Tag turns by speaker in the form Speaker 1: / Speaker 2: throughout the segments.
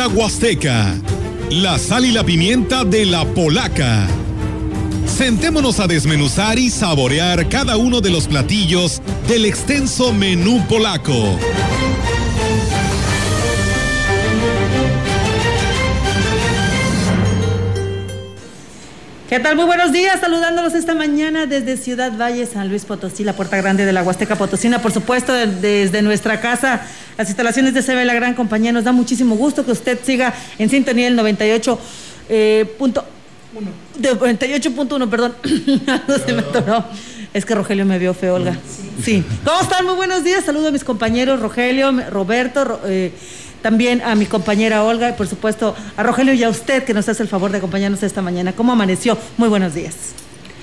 Speaker 1: Mesa Huasteca. La sal y la pimienta de la polaca. Sentémonos a desmenuzar y saborear cada uno de los platillos del extenso menú polaco.
Speaker 2: ¿Qué tal? Muy buenos días, saludándolos esta mañana desde Ciudad Valle, San Luis Potosí, la puerta grande de la Huasteca Potosina, por supuesto, desde nuestra casa, las instalaciones de CB La Gran Compañía. Nos da muchísimo gusto que usted siga en sintonía el 98. Eh, punto, de 98.1, perdón. no se me atoró. Es que Rogelio me vio feo, Olga. Sí. ¿Cómo están? Muy buenos días. Saludo a mis compañeros Rogelio, Roberto, eh, también a mi compañera Olga y por supuesto a Rogelio y a usted que nos hace el favor de acompañarnos esta mañana. ¿Cómo amaneció? Muy buenos días.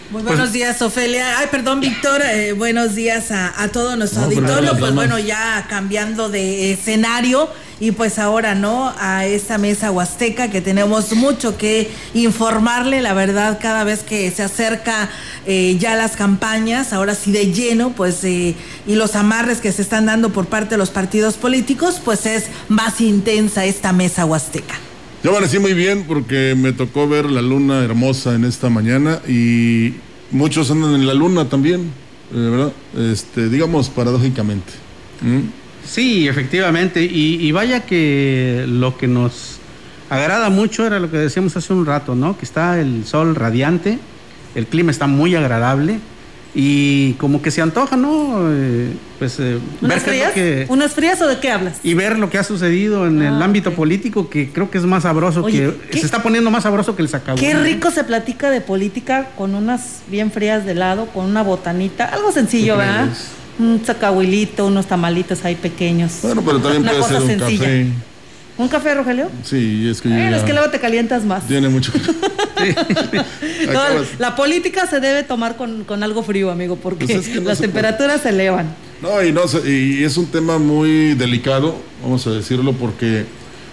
Speaker 3: Muy buenos pues- días, Ofelia. Ay, perdón, Víctor. Eh, buenos días a, a todo nuestro auditorio. Pues bueno, ya cambiando de escenario y pues ahora, ¿no? A esta mesa huasteca que tenemos mucho que informarle. La verdad, cada vez que se acerca eh, ya las campañas, ahora sí de lleno, pues, eh, y los amarres que se están dando por parte de los partidos políticos, pues es más intensa esta mesa huasteca.
Speaker 4: Yo amanecí muy bien porque me tocó ver la luna hermosa en esta mañana y muchos andan en la luna también, eh, ¿verdad? Este, digamos paradójicamente.
Speaker 5: Sí, efectivamente. Y, vaya que lo que nos agrada mucho era lo que decíamos hace un rato, ¿no? Que está el sol radiante, el clima está muy agradable y como que se antoja, ¿no? Eh, pues
Speaker 2: eh, ¿Unas frías? ¿Unas frías o de qué hablas?
Speaker 5: Y ver lo que ha sucedido en el ah, ámbito político, que creo que es más sabroso, que se está poniendo más sabroso que el sacabo.
Speaker 2: Qué rico se platica de política con unas bien frías de lado, con una botanita, algo sencillo, ¿verdad? Un sacahuilito, unos tamalitos ahí pequeños.
Speaker 4: Bueno, pero también puede ser un café.
Speaker 2: ¿Un café, Rogelio?
Speaker 4: Sí, es que
Speaker 2: yo Es que luego te calientas más.
Speaker 4: Tiene mucho.
Speaker 2: la política se debe tomar con, algo frío, amigo, porque pues las temperaturas se elevan.
Speaker 4: No y, no, y es un tema muy delicado, vamos a decirlo, porque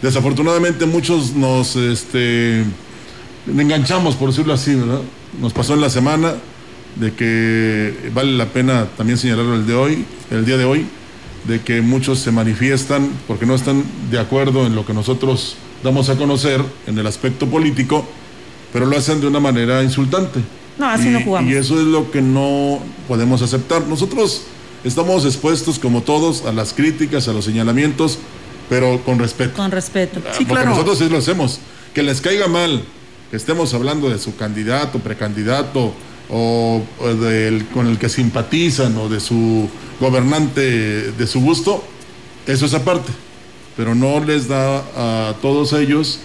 Speaker 4: desafortunadamente muchos nos este, enganchamos, por decirlo así, ¿verdad? Nos pasó en la semana de que vale la pena también señalarlo el de hoy, el día de hoy de que muchos se manifiestan porque no están de acuerdo en lo que nosotros damos a conocer en el aspecto político, pero lo hacen de una manera insultante.
Speaker 2: No, así no jugamos.
Speaker 4: Y eso es lo que no podemos aceptar. Nosotros estamos expuestos, como todos, a las críticas, a los señalamientos, pero con respeto.
Speaker 2: Con respeto.
Speaker 4: Ah, sí, porque nosotros sí lo hacemos. Que les caiga mal que estemos hablando de su candidato, precandidato, o, del, con el que simpatizan o de su gobernante de su gusto, eso es aparte, pero no les da a todos ellos,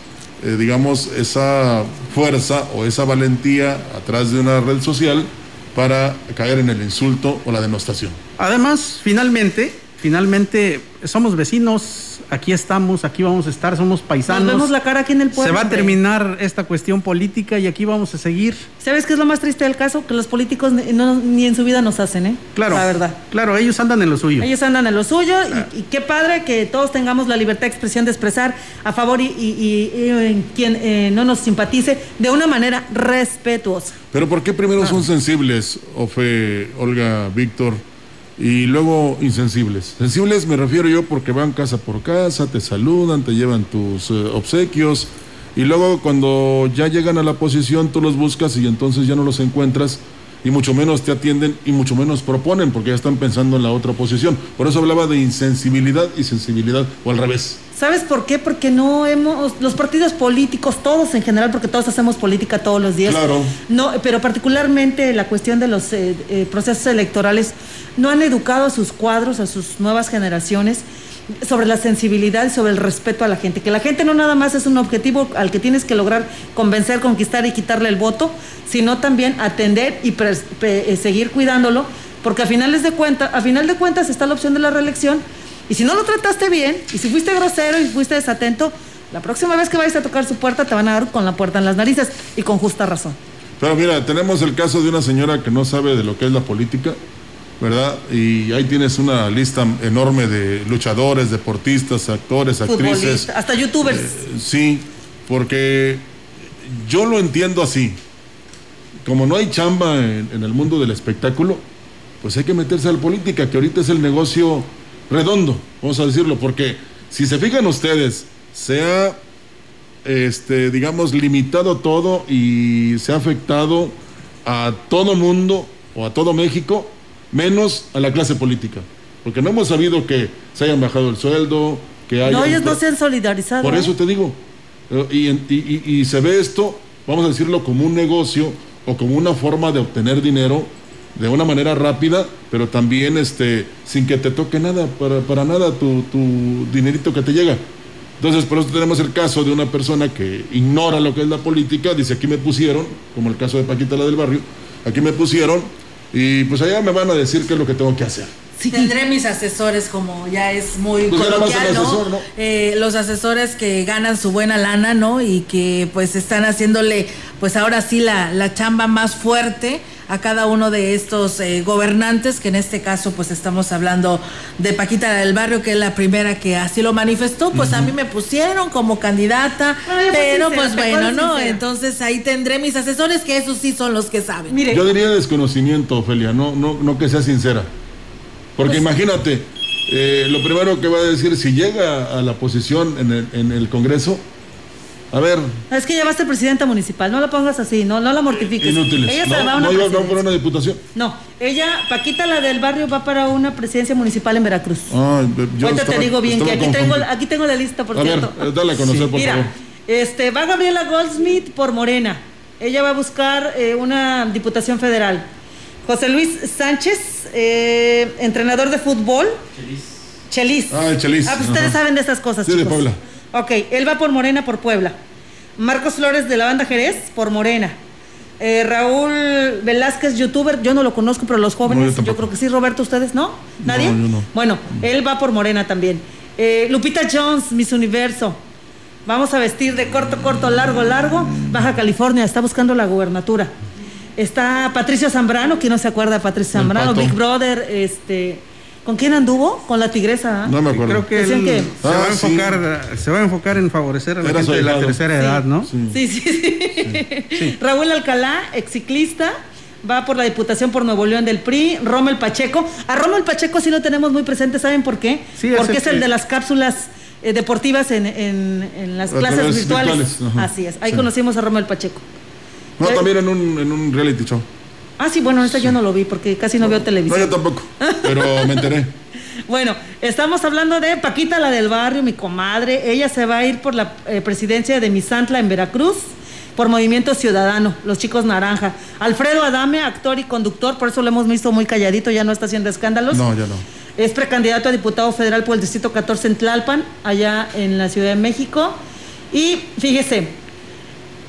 Speaker 4: eh, digamos, esa fuerza o esa valentía atrás de una red social para caer en el insulto o la denostación.
Speaker 5: Además, finalmente, finalmente somos vecinos, aquí estamos, aquí vamos a estar, somos paisanos.
Speaker 2: Nos vemos la cara aquí en el pueblo.
Speaker 5: Se va a terminar esta cuestión política y aquí vamos a seguir.
Speaker 2: ¿Sabes qué es lo más triste del caso? Que los políticos ni, en su vida nos hacen, ¿eh?
Speaker 5: Claro.
Speaker 2: La verdad.
Speaker 5: Claro, ellos andan en lo suyo.
Speaker 2: Ellos andan en lo suyo y, qué padre que todos tengamos la libertad de expresión de expresar a favor y, quien eh, no nos simpatice de una manera respetuosa.
Speaker 4: Pero ¿por qué primero son sensibles, Ofe, Olga, Víctor? Y luego insensibles. Sensibles me refiero yo porque van casa por casa, te saludan, te llevan tus eh, obsequios y luego cuando ya llegan a la posición tú los buscas y entonces ya no los encuentras y mucho menos te atienden y mucho menos proponen porque ya están pensando en la otra posición. Por eso hablaba de insensibilidad y sensibilidad o al revés.
Speaker 2: ¿Sabes por qué? Porque no hemos, los partidos políticos, todos en general, porque todos hacemos política todos los días.
Speaker 4: Claro.
Speaker 2: No, pero particularmente la cuestión de los eh, eh, procesos electorales, no han educado a sus cuadros, a sus nuevas generaciones sobre la sensibilidad y sobre el respeto a la gente. Que la gente no nada más es un objetivo al que tienes que lograr convencer, conquistar y quitarle el voto, sino también atender y eh, seguir cuidándolo, porque a finales de cuentas, a final de cuentas está la opción de la reelección y si no lo trataste bien, y si fuiste grosero y fuiste desatento, la próxima vez que vayas a tocar su puerta te van a dar con la puerta en las narices y con justa razón.
Speaker 4: Pero mira, tenemos el caso de una señora que no sabe de lo que es la política, ¿verdad? Y ahí tienes una lista enorme de luchadores, deportistas, actores, actrices.
Speaker 2: Hasta youtubers.
Speaker 4: Eh, sí, porque yo lo entiendo así. Como no hay chamba en, en el mundo del espectáculo, pues hay que meterse a la política, que ahorita es el negocio redondo, vamos a decirlo, porque si se fijan ustedes, sea este, digamos, limitado todo y se ha afectado a todo mundo o a todo México, menos a la clase política. Porque no hemos sabido que se hayan bajado el sueldo, que hayan...
Speaker 2: No, ellos no se han solidarizado.
Speaker 4: Por
Speaker 2: ¿eh?
Speaker 4: eso te digo. eh, Y, en- y- y- y se ve esto, vamos a decirlo, como un negocio o como una forma de obtener dinero de una manera rápida, pero también este, sin que te toque nada, para, para nada tu, tu dinerito que te llega. Entonces, por eso tenemos el caso de una persona que ignora lo que es la política, dice aquí me pusieron, como el caso de Paquita la del barrio, aquí me pusieron y pues allá me van a decir qué es lo que tengo que hacer.
Speaker 3: Tendré mis asesores, como ya es muy
Speaker 4: Pues
Speaker 3: coloquial,
Speaker 4: el
Speaker 3: ¿no?
Speaker 4: asesor, ¿no?
Speaker 3: Eh, los asesores que ganan su buena lana, ¿no? Y que pues están haciéndole, pues ahora sí, la, la chamba más fuerte a cada uno de estos eh, gobernantes, que en este caso pues estamos hablando de Paquita del Barrio, que es la primera que así lo manifestó, pues a mí me pusieron como candidata,
Speaker 2: Ah, fue
Speaker 3: pero
Speaker 2: sincera,
Speaker 3: pues
Speaker 2: fue
Speaker 3: bueno, ¿no?
Speaker 2: sincera.
Speaker 3: Entonces ahí tendré mis asesores, que esos sí son los que saben.
Speaker 2: Mire,
Speaker 4: Yo diría desconocimiento, Ofelia, no, no, no que sea sincera. Porque
Speaker 2: Pues-
Speaker 4: imagínate, eh, lo primero que va a decir, si llega a la posición en el, en el Congreso, a ver,
Speaker 2: es que ya va a ser presidenta municipal, no la pongas así, no, no la mortifiques.
Speaker 4: inútiles.
Speaker 2: Ella se
Speaker 4: no,
Speaker 2: va a una
Speaker 4: no iba- no
Speaker 2: presidencia.
Speaker 4: por una diputación.
Speaker 2: No, ella, Paquita, la del barrio, va para una presidencia municipal en Veracruz.
Speaker 4: Ah, yo
Speaker 2: Ahorita
Speaker 4: estaba-
Speaker 2: te digo bien, que aquí tengo, aquí tengo la lista, por
Speaker 4: A ver,
Speaker 2: cierto.
Speaker 4: eh, dale a conocer, por
Speaker 2: Mira,
Speaker 4: favor.
Speaker 2: este, va Gabriela Goldsmith por Morena. Ella va a buscar eh, una diputación federal. José Luis Sánchez, eh, entrenador de fútbol. Chelis.
Speaker 4: Ah, el Chelis,
Speaker 2: Ah, pues ustedes
Speaker 4: ajá.
Speaker 2: saben de esas cosas,
Speaker 4: Sí, de
Speaker 2: chicos.
Speaker 4: Puebla.
Speaker 2: Ok, él va por Morena, por Puebla. Marcos Flores de la banda Jerez, por Morena. Eh, Raúl Velázquez, youtuber, yo no lo conozco, pero los
Speaker 4: No,
Speaker 2: jóvenes,
Speaker 4: yo
Speaker 2: creo que sí, Roberto, ¿ustedes no? ¿Nadie?
Speaker 4: yo no.
Speaker 2: Bueno, él va por Morena también. Eh, Lupita Jones, Miss Universo. Vamos a vestir de corto, corto, largo, largo. Baja California, está buscando la gubernatura. Está Patricio Zambrano, ¿quién no se acuerda de Patricio Zambrano? Big Brother, este. ¿Con quién anduvo? Con la tigresa. ¿ah?
Speaker 4: No me acuerdo.
Speaker 5: Creo que
Speaker 2: Decían
Speaker 5: él
Speaker 2: que-
Speaker 5: se, va a
Speaker 4: Ah, sí.
Speaker 5: enfocar, se va a enfocar en favorecer a la
Speaker 4: Era
Speaker 5: gente de la tercera
Speaker 2: Sí.
Speaker 5: edad, ¿no?
Speaker 2: Sí, sí, sí. Raúl Alcalá, ex ciclista, va por la Diputación por Nuevo León del PRI. Rommel Pacheco. A Rommel Pacheco sí lo tenemos muy presente, ¿saben por qué?
Speaker 5: Sí, es
Speaker 2: Porque
Speaker 5: el
Speaker 2: es el
Speaker 5: que-
Speaker 2: de las cápsulas eh, deportivas en, en- en las
Speaker 4: A
Speaker 2: clases virtuales. Así es. Ahí
Speaker 4: Sí.
Speaker 2: conocimos a Rommel Pacheco.
Speaker 4: No, también en un, en un reality show.
Speaker 2: Ah, sí, bueno, esta yo no lo vi porque casi no veo
Speaker 4: No,
Speaker 2: televisión.
Speaker 4: yo tampoco, pero me enteré.
Speaker 2: Bueno, estamos hablando de Paquita, la del barrio, mi comadre. Ella se va a ir por la eh, presidencia de Misantla en Veracruz, por Movimiento Ciudadano, los chicos naranja. Alfredo Adame, actor y conductor, por eso lo hemos visto muy calladito, ya no está haciendo escándalos.
Speaker 4: No, ya no.
Speaker 2: Es precandidato a diputado federal por el Distrito 14 en Tlalpan, allá en la Ciudad de México. Y fíjese,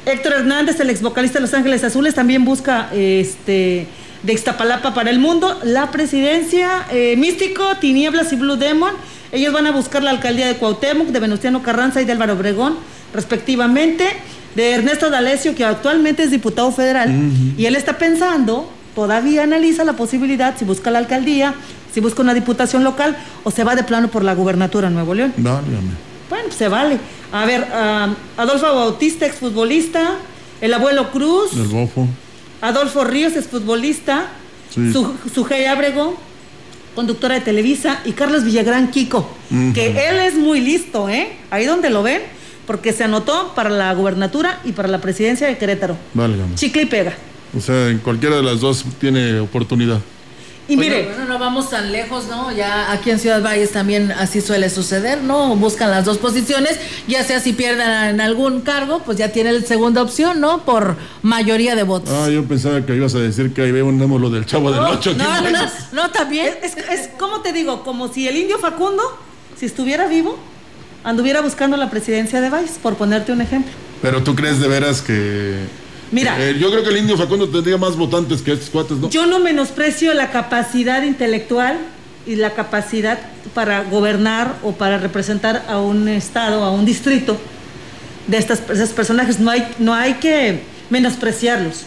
Speaker 2: Héctor Hernández, el ex vocalista de Los Ángeles Azules, también busca este de Ixtapalapa para el mundo la presidencia. eh, Místico, Tinieblas y Blue Demon. Ellos van a buscar la alcaldía de Cuauhtémoc, de Venustiano Carranza y de Álvaro Obregón, respectivamente. De Ernesto D'Alessio, que actualmente es diputado federal. Y él está pensando, todavía analiza la posibilidad, si busca la alcaldía, si busca una diputación local o se va de plano por la gubernatura en Nuevo León.
Speaker 4: Válgame.
Speaker 2: Bueno, pues se vale. A ver, ah, Adolfo Bautista, exfutbolista. El abuelo Cruz.
Speaker 4: El bofo.
Speaker 2: Adolfo Ríos, exfutbolista.
Speaker 4: Sí.
Speaker 2: Su, Sujei Ábrego, conductora de Televisa. Y Carlos Villagrán Kiko. Que él es muy listo, ¿eh? Ahí donde lo ven. Porque se anotó para la gubernatura y para la presidencia de Querétaro.
Speaker 4: Válgame.
Speaker 2: Chicle y pega.
Speaker 4: O sea, en cualquiera de las dos tiene oportunidad.
Speaker 2: Y
Speaker 3: Oye,
Speaker 2: mire,
Speaker 3: bueno, no vamos tan lejos, ¿no? Ya aquí en Ciudad Valles también así suele suceder, ¿no? Buscan las dos posiciones, ya sea si pierdan en algún cargo, pues ya tiene la segunda opción, ¿no? Por mayoría de votos.
Speaker 4: Ah, yo pensaba que ibas a decir que ahí vemos lo del chavo del
Speaker 2: Oh,
Speaker 4: 8.
Speaker 3: no, no, no, no, también.
Speaker 2: es, es, es como te digo, como si el indio Facundo, si estuviera vivo, anduviera buscando la presidencia de Valles, por ponerte un ejemplo.
Speaker 4: Pero tú crees de veras que.
Speaker 2: Mira.
Speaker 4: Eh, yo creo que el indio Facundo tendría más votantes que estos cuates, ¿no?
Speaker 2: Yo no menosprecio la capacidad intelectual y la capacidad para gobernar o para representar a un estado, a un distrito de estas, esos personajes. No hay, no hay que menospreciarlos.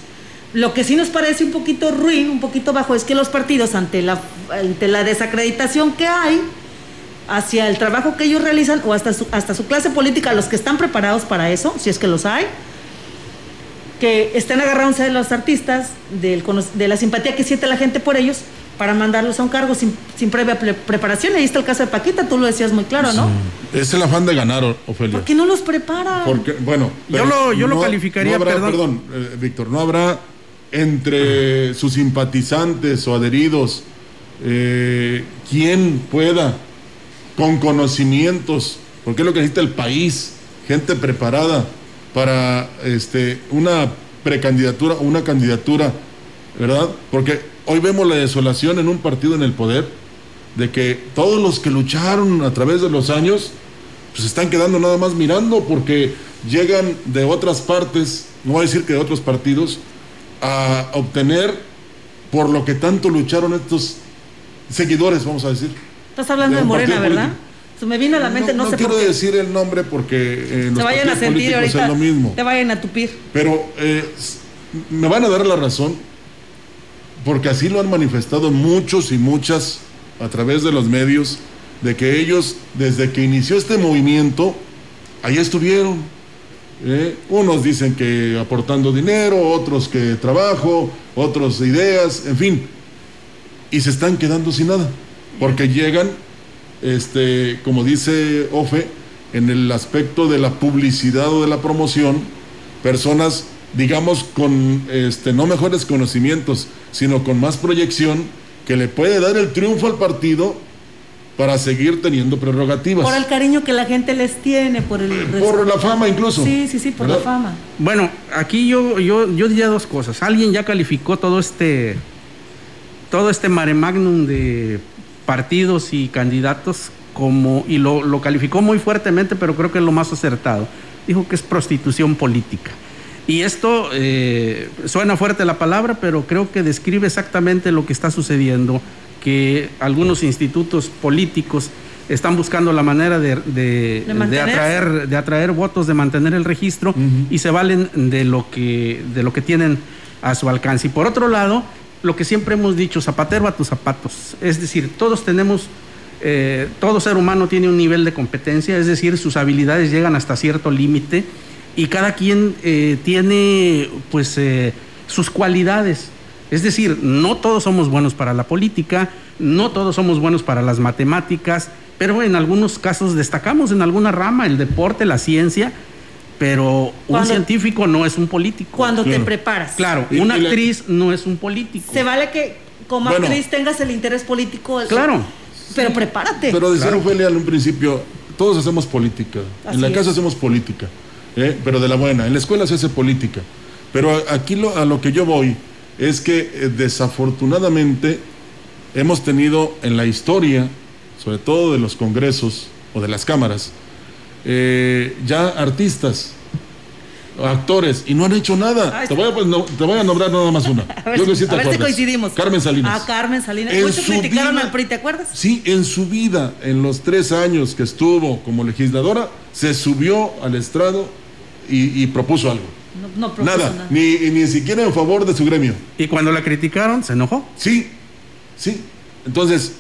Speaker 2: Lo que sí nos parece un poquito ruin, un poquito bajo, es que los partidos, ante la, ante la desacreditación que hay hacia el trabajo que ellos realizan o hasta su, hasta su clase política, los que están preparados para eso, si es que los hay, que estén agarrándose de los artistas, del de la simpatía que siente la gente por ellos, para mandarlos a un cargo sin, sin previa preparación. Ahí está el caso de Paquita, tú lo decías muy claro, ¿no?
Speaker 4: Es el afán de ganar, Ofelia.
Speaker 2: ¿Por qué no los prepara?
Speaker 4: Porque, bueno,
Speaker 5: yo lo, yo lo calificaría,
Speaker 4: perdón, perdón eh, Víctor, no habrá entre sus simpatizantes o adheridos eh, quien pueda, con conocimientos, porque es lo que necesita el país, gente preparada para este, una precandidatura o una candidatura, ¿verdad? Porque hoy vemos la desolación en un partido en el poder, de que todos los que lucharon a través de los años, pues están quedando nada más mirando porque llegan de otras partes, no voy a decir que de otros partidos, a obtener por lo que tanto lucharon estos seguidores, vamos a decir.
Speaker 2: Estás hablando de, Morena, ¿verdad? Se me vino a la mente, no,
Speaker 4: no, quiero decir el nombre porque
Speaker 2: eh, los vayan a sentir ahorita, es lo mismo. Te vayan a tupir.
Speaker 4: Pero eh, me van a dar la razón porque así lo han manifestado muchos y muchas a través de los medios, de que ellos, desde que inició este movimiento, ahí estuvieron. ¿eh? Unos dicen que aportando dinero, otros que trabajo, otros ideas, en fin. Y se están quedando sin nada, porque llegan, este, como dice Ofe, en el aspecto de la publicidad o de la promoción, personas, digamos, con este, no mejores conocimientos, sino con más proyección, que le puede dar el triunfo al partido para seguir teniendo prerrogativas.
Speaker 2: Por el cariño que la gente les tiene, por el...
Speaker 4: Por la fama incluso.
Speaker 2: Sí, sí, sí, por la fama.
Speaker 5: Bueno, aquí yo, yo, yo diría dos cosas. Alguien ya calificó todo este, todo este mare magnum de partidos y candidatos como, y lo, lo calificó muy fuertemente, pero creo que es lo más acertado. Dijo que es prostitución política. Y esto eh, suena fuerte la palabra, pero creo que describe exactamente lo que está sucediendo que algunos institutos políticos están buscando la manera de, de, atraer, de atraer votos, de mantener el registro y se valen de lo, que, de lo que tienen a su alcance. Y por otro lado, lo que siempre hemos dicho, zapatero a tus zapatos. Es decir, todos tenemos, eh, todo ser humano tiene un nivel de competencia, es decir, sus habilidades llegan hasta cierto límite y cada quien eh, tiene pues eh, sus cualidades. Es decir, no todos somos buenos para la política, no todos somos buenos para las matemáticas, pero en algunos casos destacamos en alguna rama, el deporte, la ciencia, pero un científico no es un político.
Speaker 2: Cuando te preparas.
Speaker 5: Claro, una actriz no es un político.
Speaker 2: Se vale que como actriz tengas el interés político.
Speaker 5: Claro.
Speaker 2: Pero prepárate.
Speaker 4: Pero decía claro. en un principio, todos hacemos política. en la casa hacemos política, ¿eh? pero de la buena. En la escuela se hace política. Pero aquí lo, a lo que yo voy es que eh, desafortunadamente hemos tenido en la historia, sobre todo de los congresos o de las cámaras, eh, ya artistas, actores, y no han hecho nada. te, voy a, pues, te, voy a, nombrar nada más una.
Speaker 2: a ver, si, coincidimos.
Speaker 4: Carmen Salinas.
Speaker 2: Ah, Carmen Salinas. Muchos criticaron al PRI, ¿te acuerdas?
Speaker 4: Sí, en su vida, en los tres años que estuvo como legisladora, se subió al estrado y propuso algo. No, nada, Ni, ni siquiera en favor de su gremio.
Speaker 5: ¿Y cuando la criticaron, se enojó?
Speaker 4: Sí, sí. Entonces,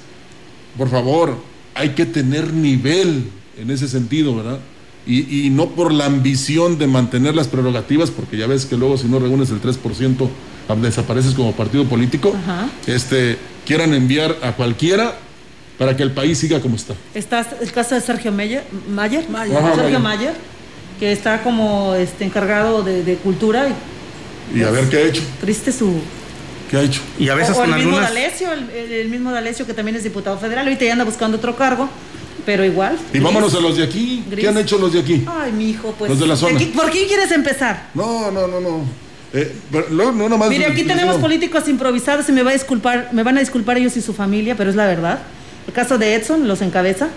Speaker 4: por favor, hay que tener nivel en ese sentido, ¿verdad? Y, no por la ambición de mantener las prerrogativas, porque ya ves que luego si no reúnes el 3% desapareces como partido político, este quieran enviar a cualquiera para que el país siga como está.
Speaker 2: Está el caso de Sergio Mayer, Mayer, Sergio Mayer que está como este encargado de, cultura.
Speaker 4: Y, a ver qué ha hecho.
Speaker 2: Triste su...
Speaker 4: ¿Qué ha hecho?
Speaker 5: Y a veces
Speaker 2: o, el mismo D'Alessio, el, mismo D'Alessio que también es diputado federal, ahorita ya anda buscando otro cargo, pero igual.
Speaker 4: Y vámonos a los de aquí. ¿Qué han hecho los de aquí?
Speaker 2: Ay, mi hijo, pues.
Speaker 4: Los de la zona.
Speaker 2: ¿Por quién quieres empezar?
Speaker 4: No, no, no, no. Eh, no, no
Speaker 2: Mire, aquí tenemos políticos improvisados y me va a disculpar, me van a disculpar ellos y su familia, pero es la verdad. El caso de Edson los encabeza,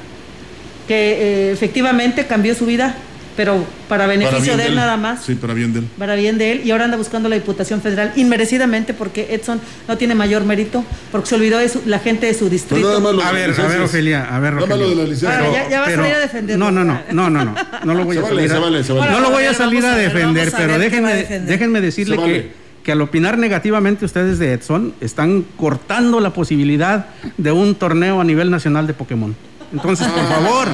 Speaker 2: que eh, efectivamente cambió su vida pero para beneficio de él, nada más.
Speaker 4: Sí, para bien de él.
Speaker 2: Para bien de él. Y ahora anda buscando la Diputación Federal inmerecidamente porque Edson no tiene mayor mérito, porque se olvidó de la gente de su distrito.
Speaker 5: a ver, a ver, Ofelia, a ver, Rogelio.
Speaker 4: De la
Speaker 2: ya, ya, va a salir a defender.
Speaker 5: No, no, no, no, no, no, no lo voy a salir. A, no lo voy a salir a defender, pero déjenme, déjenme decirle que que al opinar negativamente ustedes de Edson están cortando la posibilidad de un torneo a nivel nacional de Pokémon. Entonces, por favor,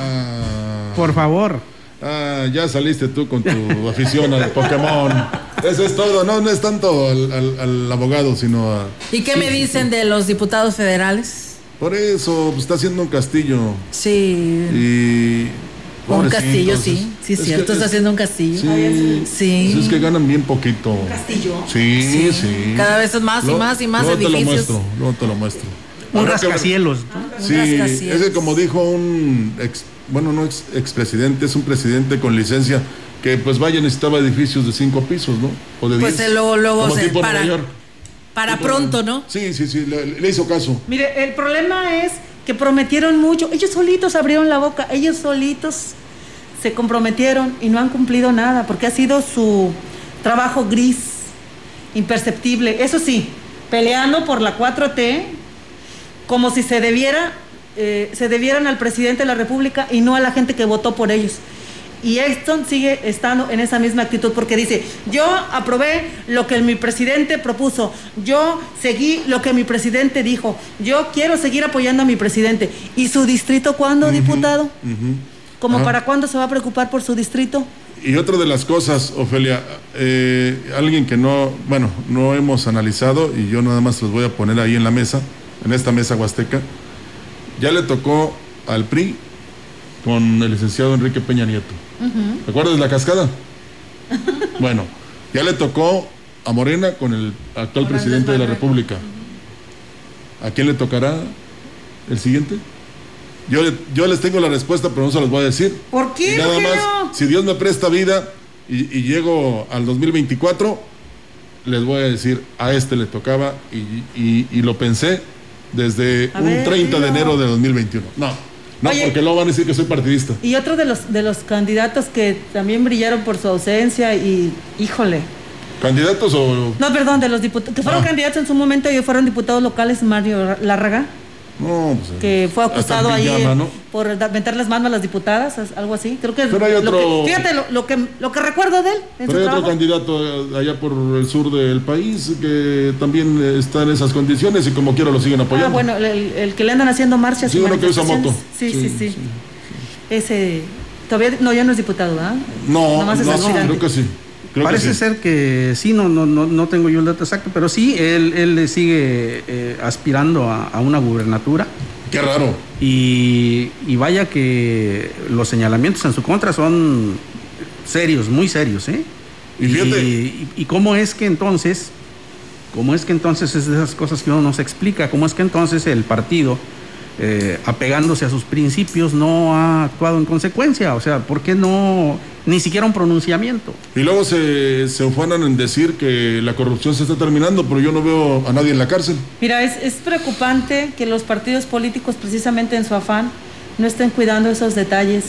Speaker 5: por favor,
Speaker 4: Ah, ya saliste tú con tu afición al Pokémon. Eso es todo, no, no es tanto al, abogado, sino a...
Speaker 3: ¿Y qué me dicen de los diputados federales?
Speaker 4: Por eso, pues, está haciendo un castillo.
Speaker 3: Sí.
Speaker 4: Y...
Speaker 3: Un castillo, sí. Sí, es cierto, está haciendo un castillo.
Speaker 4: Sí.
Speaker 3: sí.
Speaker 4: Pues es que ganan bien poquito.
Speaker 2: ¿Un castillo?
Speaker 4: Sí, sí.
Speaker 3: Cada vez es más y más y más
Speaker 4: luego
Speaker 3: edificios.
Speaker 4: te lo muestro, luego te lo muestro.
Speaker 5: Un rascacielos.
Speaker 4: Sí, ese como dijo un ex, bueno, no ex, expresidente, es un presidente con licencia que pues vaya necesitaba edificios de cinco pisos, ¿no?
Speaker 3: O de pues luego, luego se para, para pronto, ¿no?
Speaker 4: Sí, sí, sí, le, hizo caso.
Speaker 2: Mire, el problema es que prometieron mucho, ellos solitos abrieron la boca, ellos solitos se comprometieron y no han cumplido nada, porque ha sido su trabajo gris, imperceptible. Eso sí, peleando por la 4T, como si se debiera, eh, se debieran al presidente de la República y no a la gente que votó por ellos. Y Exton sigue estando en esa misma actitud porque dice, yo aprobé lo que mi presidente propuso, yo seguí lo que mi presidente dijo, yo quiero seguir apoyando a mi presidente. ¿Y su distrito cuándo, diputado? ¿Como para cuándo se va a preocupar por su distrito?
Speaker 4: Y otra de las cosas, Ofelia, eh, alguien que no, bueno, no hemos analizado y yo nada más los voy a poner ahí en la mesa, en esta mesa huasteca, ya le tocó al PRI con el licenciado Enrique Peña Nieto. ¿Te acuerdas de la cascada? bueno, ya le tocó a Morena con el actual presidente de la República. ¿A quién le tocará el siguiente? Yo, yo les tengo la respuesta, pero no se los voy a decir.
Speaker 2: ¿Por qué?
Speaker 4: nada más, si Dios me presta vida y, llego al 2024, les voy a decir, a este le tocaba y, lo pensé desde un 30 de enero de 2021. No. No, porque luego van a decir que soy partidista.
Speaker 2: Y otro de los, de los candidatos que también brillaron por su ausencia y, híjole.
Speaker 4: ¿Candidatos o...?
Speaker 2: No, perdón, de los diputados, que fueron ah. candidatos en su momento y fueron diputados locales, Mario Lárraga.
Speaker 4: No, pues,
Speaker 2: que fue acusado ahí por meter las manos a las diputadas, algo así. Creo que,
Speaker 4: Pero hay otro,
Speaker 2: fíjate lo, que lo que recuerdo de él.
Speaker 4: Pero hay otro candidato allá por el sur del país que también está en esas condiciones y como quiera lo siguen apoyando.
Speaker 2: Ah, bueno, el, que le andan haciendo marchas.
Speaker 4: Sí, uno que usa moto.
Speaker 2: Sí sí, sí, Ese todavía no ya no es diputado, ¿ah?
Speaker 4: No, no, creo que sí.
Speaker 5: Parece ser que sí, no, no, no, no tengo yo el dato exacto, pero sí, él, él sigue eh, aspirando a, una gubernatura.
Speaker 4: Qué raro.
Speaker 5: Y, vaya que los señalamientos en su contra son serios, muy serios, ¿eh?
Speaker 4: Y,
Speaker 5: y, y, cómo es que entonces, cómo es que entonces es de esas cosas que uno no se explica, cómo es que entonces el partido eh, apegándose a sus principios, no ha actuado en consecuencia. O sea, ¿por qué no ni siquiera un pronunciamiento?
Speaker 4: Y luego se, se ufanan en decir que la corrupción se está terminando, pero yo no veo a nadie en la cárcel.
Speaker 2: Mira, es, es preocupante que los partidos políticos, precisamente en su afán, no estén cuidando esos detalles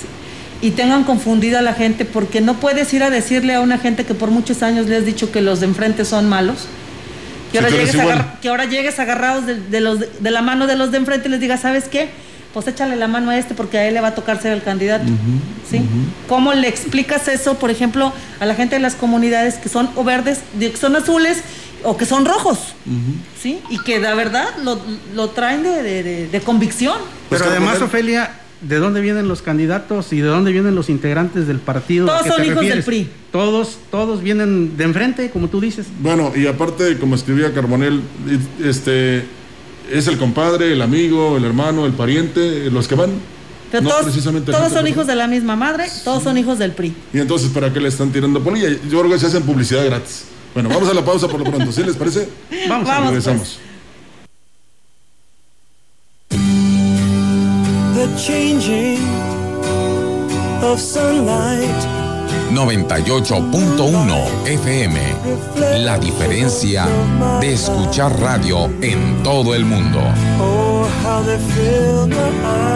Speaker 2: y tengan confundida a la gente, porque no puedes ir a decirle a una gente que por muchos años le has dicho que los de enfrente son malos que ahora, llegues, que ahora llegues agarrados de, los, de la mano de los de enfrente y les digas, ¿sabes qué? Pues échale la mano a este porque a él le va a tocar ser el candidato. ¿Sí? ¿Cómo le explicas eso, por ejemplo, a la gente de las comunidades que son o verdes, que son azules o que son rojos? ¿Sí? Y que la verdad lo, traen de, convicción.
Speaker 5: Pero además, Ofelia, ¿De dónde vienen los candidatos y de dónde vienen los integrantes del partido?
Speaker 2: Todos son hijos del PRI.
Speaker 5: Todos, todos vienen de enfrente, como tú dices.
Speaker 4: Bueno, y aparte, como escribía Carbonel, este es el compadre, el amigo, el hermano, el pariente, los que van.
Speaker 2: Pero todos, precisamente todos son hijos de la misma madre, todos son hijos del PRI.
Speaker 4: Y entonces, ¿para qué le están tirando polilla? Yo creo que se hacen publicidad gratis. Bueno, vamos a la pausa por lo pronto, ¿sí les parece?
Speaker 2: Vamos, vamos regresamos. Pues.
Speaker 6: Changing of sunlight. 98.1 FM. La diferencia de escuchar radio en todo el mundo. Oh, how they fill my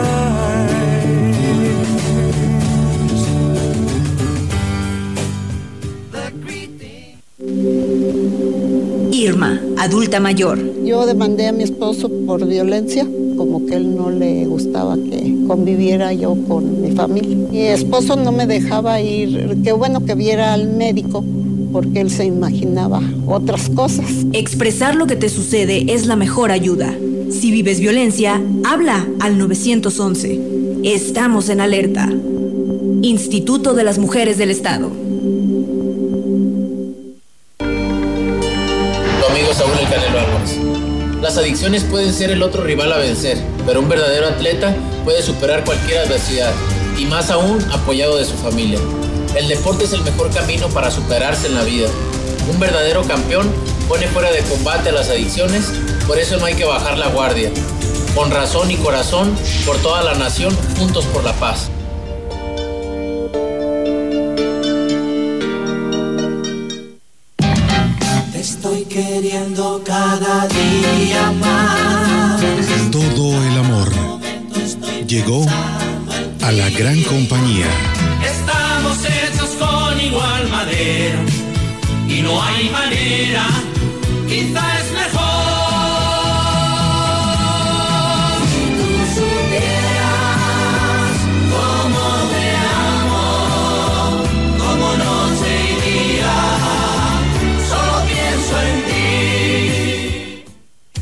Speaker 7: Irma, adulta mayor.
Speaker 8: Yo demandé a mi esposo por violencia que él no le gustaba que conviviera yo con mi familia. Mi esposo no me dejaba ir, qué bueno que viera al médico porque él se imaginaba otras cosas.
Speaker 7: Expresar lo que te sucede es la mejor ayuda. Si vives violencia, habla al 911. Estamos en alerta. Instituto de las Mujeres del Estado. Domingo Saúl El Canelo Álvarez.
Speaker 9: Las adicciones pueden ser el otro rival a vencer, pero un verdadero atleta puede superar cualquier adversidad, y más aún apoyado de su familia. El deporte es el mejor camino para superarse en la vida. Un verdadero campeón pone fuera de combate a las adicciones, por eso no hay que bajar la guardia. Con razón y corazón, por toda la nación, juntos por la paz.
Speaker 10: Queriendo cada día más.
Speaker 1: Todo el amor llegó a la gran compañía.
Speaker 10: Estamos hechos con igual madera y no hay manera, quizá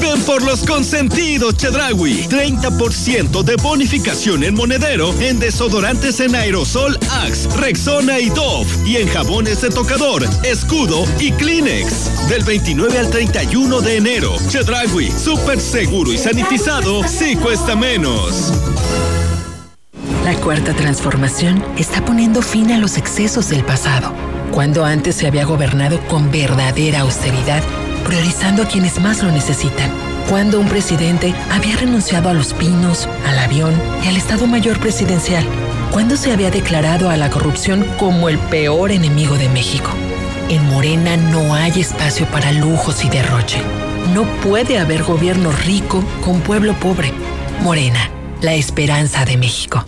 Speaker 11: Ven por los consentidos Chedragui. 30% de bonificación en monedero en desodorantes en aerosol Axe, Rexona y Dove. Y en jabones de tocador, escudo y Kleenex. Del 29 al 31 de enero. Chedragui, súper seguro y sanitizado, sí cuesta menos.
Speaker 12: La cuarta transformación está poniendo fin a los excesos del pasado, cuando antes se había gobernado con verdadera austeridad, priorizando a quienes más lo necesitan, cuando un presidente había renunciado a los pinos, al avión y al Estado Mayor Presidencial, cuando se había declarado a la corrupción como el peor enemigo de México. En Morena no hay espacio para lujos y derroche. No puede haber gobierno rico con pueblo pobre. Morena, la esperanza de México.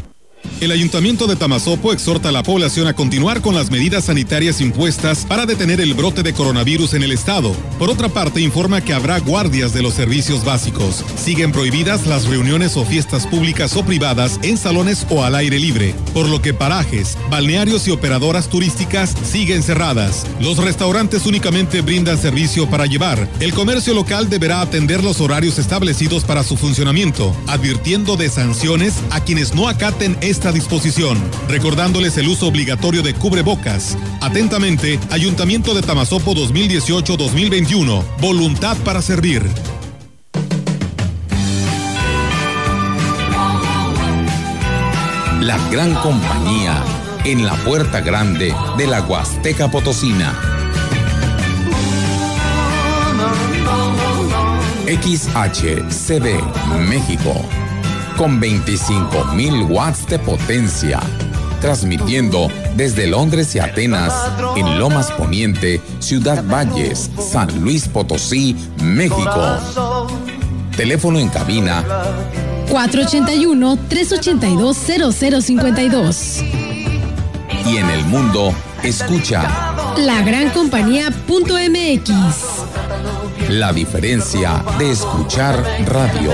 Speaker 1: El Ayuntamiento de Tamazopo exhorta a la población a continuar con las medidas sanitarias impuestas para detener el brote de coronavirus en el estado. Por otra parte, informa que habrá guardias de los servicios básicos. Siguen prohibidas las reuniones o fiestas públicas o privadas en salones o al aire libre, por lo que parajes, balnearios y operadoras turísticas siguen cerradas. Los restaurantes únicamente brindan servicio para llevar. El comercio local deberá atender los horarios establecidos para su funcionamiento, advirtiendo de sanciones a quienes no acaten esta disposición, recordándoles el uso obligatorio de cubrebocas. Atentamente, Ayuntamiento de Tamazopo 2018-2021. Voluntad para servir.
Speaker 6: La gran compañía en la puerta grande de la Huasteca Potosina. XHCD México con 25.000 watts de potencia, transmitiendo desde Londres y Atenas, en Lomas Poniente, Ciudad Valles, San Luis Potosí, México. Teléfono en cabina
Speaker 13: 481-382-0052.
Speaker 6: y en el mundo, escucha
Speaker 13: La gran compañía.mx.
Speaker 6: la diferencia de escuchar radio.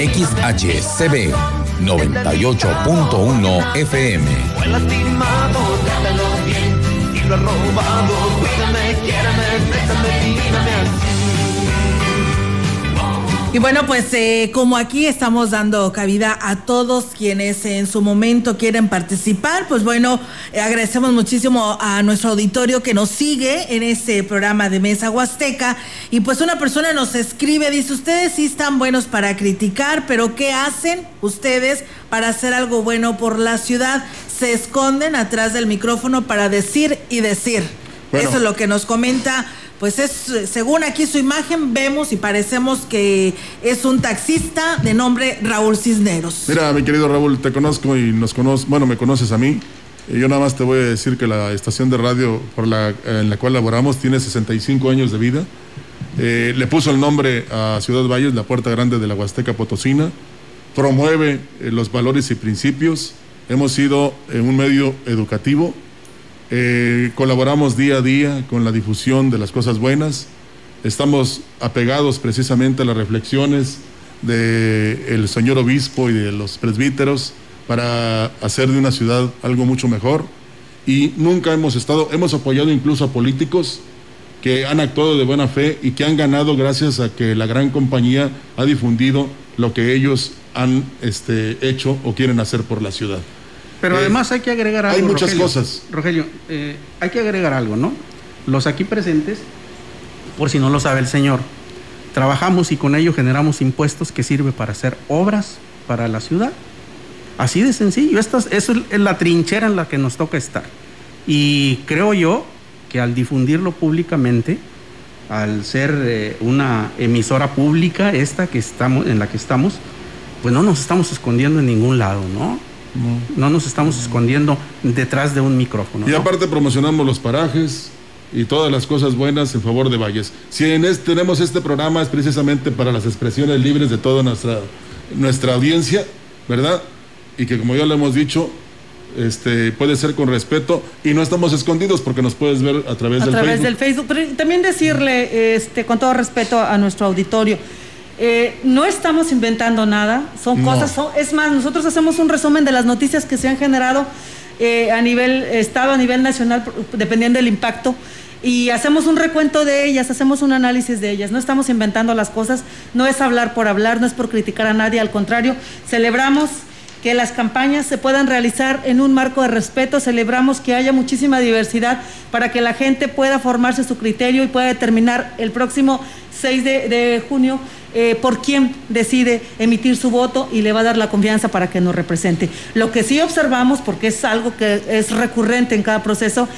Speaker 6: XHCB 98.1 FM.
Speaker 10: Lo robado, cuídame, quiérame, bésame, así.
Speaker 3: Y bueno, pues eh, como aquí estamos dando cabida a todos quienes en su momento quieren participar, pues bueno, eh, agradecemos muchísimo a nuestro auditorio que nos sigue en este programa de Mesa Huasteca. Y pues una persona nos escribe, dice, ustedes sí están buenos para criticar, pero ¿qué hacen ustedes para hacer algo bueno por la ciudad? Se esconden atrás del micrófono para decir y decir.
Speaker 4: Bueno.
Speaker 3: Eso es lo que nos comenta pues es, según aquí su imagen, vemos y parecemos que es un taxista de nombre Raúl Cisneros.
Speaker 4: Mira, mi querido Raúl, te conozco y nos conoces, bueno, me conoces a mí. Eh, Yo nada más te voy a decir que la estación de radio por la, en la cual laboramos tiene 65 años de vida. Eh, le puso el nombre a Ciudad Valles, la puerta grande de la Huasteca Potosina. Promueve eh, los valores y principios. Hemos sido eh, un medio educativo. Eh, colaboramos día a día con la difusión de las cosas buenas. Estamos apegados precisamente a las reflexiones del señor obispo y de los presbíteros para hacer de una ciudad algo mucho mejor. y nunca hemos estado, hemos apoyado incluso a políticos que han actuado de buena fe y que han ganado gracias a que la gran compañía ha difundido lo que ellos han este, hecho o quieren hacer por la ciudad.
Speaker 5: Pero
Speaker 4: Eh,
Speaker 5: además hay que agregar algo.
Speaker 4: hay muchas
Speaker 5: Rogelio.
Speaker 4: cosas.
Speaker 5: Rogelio, eh, hay que agregar algo, ¿no? Los aquí presentes, por si no lo sabe el señor, trabajamos y con ello generamos impuestos que sirve para hacer obras para la ciudad. Así de sencillo. Esta es, es la trinchera en la que nos toca estar. Y creo yo que al difundirlo públicamente, al ser eh, una emisora pública esta que estamos, en la que estamos, pues no nos estamos escondiendo en ningún lado, ¿no? No nos estamos escondiendo detrás de un micrófono.
Speaker 4: Y
Speaker 5: ¿no?
Speaker 4: aparte promocionamos los parajes y todas las cosas buenas en favor de Valles. Si en este, tenemos este programa es precisamente para las expresiones libres de toda nuestra, nuestra audiencia, ¿verdad? Y que como ya lo hemos dicho, este, puede ser con respeto y no estamos escondidos porque nos puedes ver a través
Speaker 2: a
Speaker 4: del
Speaker 2: través
Speaker 4: Facebook.
Speaker 2: del Facebook. Pero también decirle, este, con todo respeto a nuestro auditorio, eh, no estamos inventando nada, son
Speaker 14: No.
Speaker 2: cosas, son- es más, nosotros hacemos un resumen de las noticias que se han generado eh, a nivel Estado, a nivel nacional, dependiendo del impacto. Y hacemos un recuento de ellas, hacemos un análisis de ellas. No estamos inventando las cosas, no es hablar por hablar, no es por criticar a nadie, al contrario, celebramos que las campañas se puedan realizar en un marco de respeto, celebramos que haya muchísima diversidad para que la gente pueda formarse su criterio y pueda determinar el próximo 6 de, de junio eh, por quién decide emitir su voto y le va a dar la confianza para que nos represente. Lo que sí observamos, porque es algo que es recurrente en cada proceso,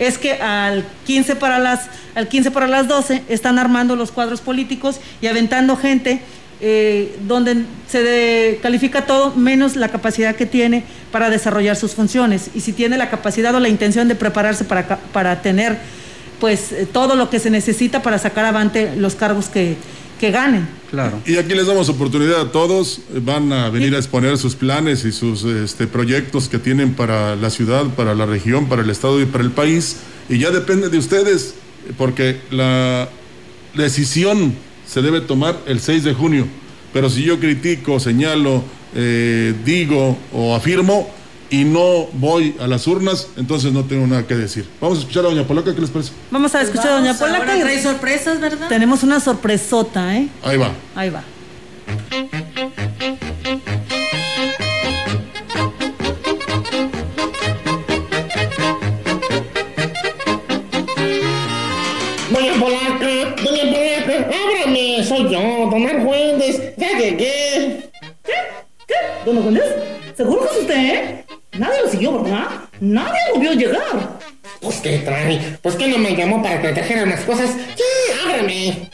Speaker 2: es que al 15 para las, al 15 para las 12 están armando los cuadros políticos y aventando gente eh, donde se califica todo menos la capacidad que tiene para desarrollar sus funciones y si tiene la capacidad o la intención de prepararse para, para tener pues eh, todo lo que se necesita para sacar avante los cargos que, que ganen.
Speaker 5: Claro.
Speaker 4: Y aquí les damos oportunidad a todos, van a venir a exponer sus planes y sus este, proyectos que tienen para la ciudad, para la región, para el estado y para el país. Y ya depende de ustedes, porque la decisión se debe tomar el 6 de junio. Pero si yo critico, señalo, eh, digo o afirmo y no voy a las urnas, entonces no tengo nada que decir. Vamos a escuchar a Doña Polaca, ¿qué les parece?
Speaker 2: Vamos a escuchar a Doña
Speaker 3: ahora
Speaker 2: Polaca. y-
Speaker 3: trae sorpresas, ¿verdad?
Speaker 2: Tenemos una sorpresota, ¿eh?
Speaker 4: Ahí va.
Speaker 2: Ahí va.
Speaker 14: Le trajera unas cosas. Ya, ábrame.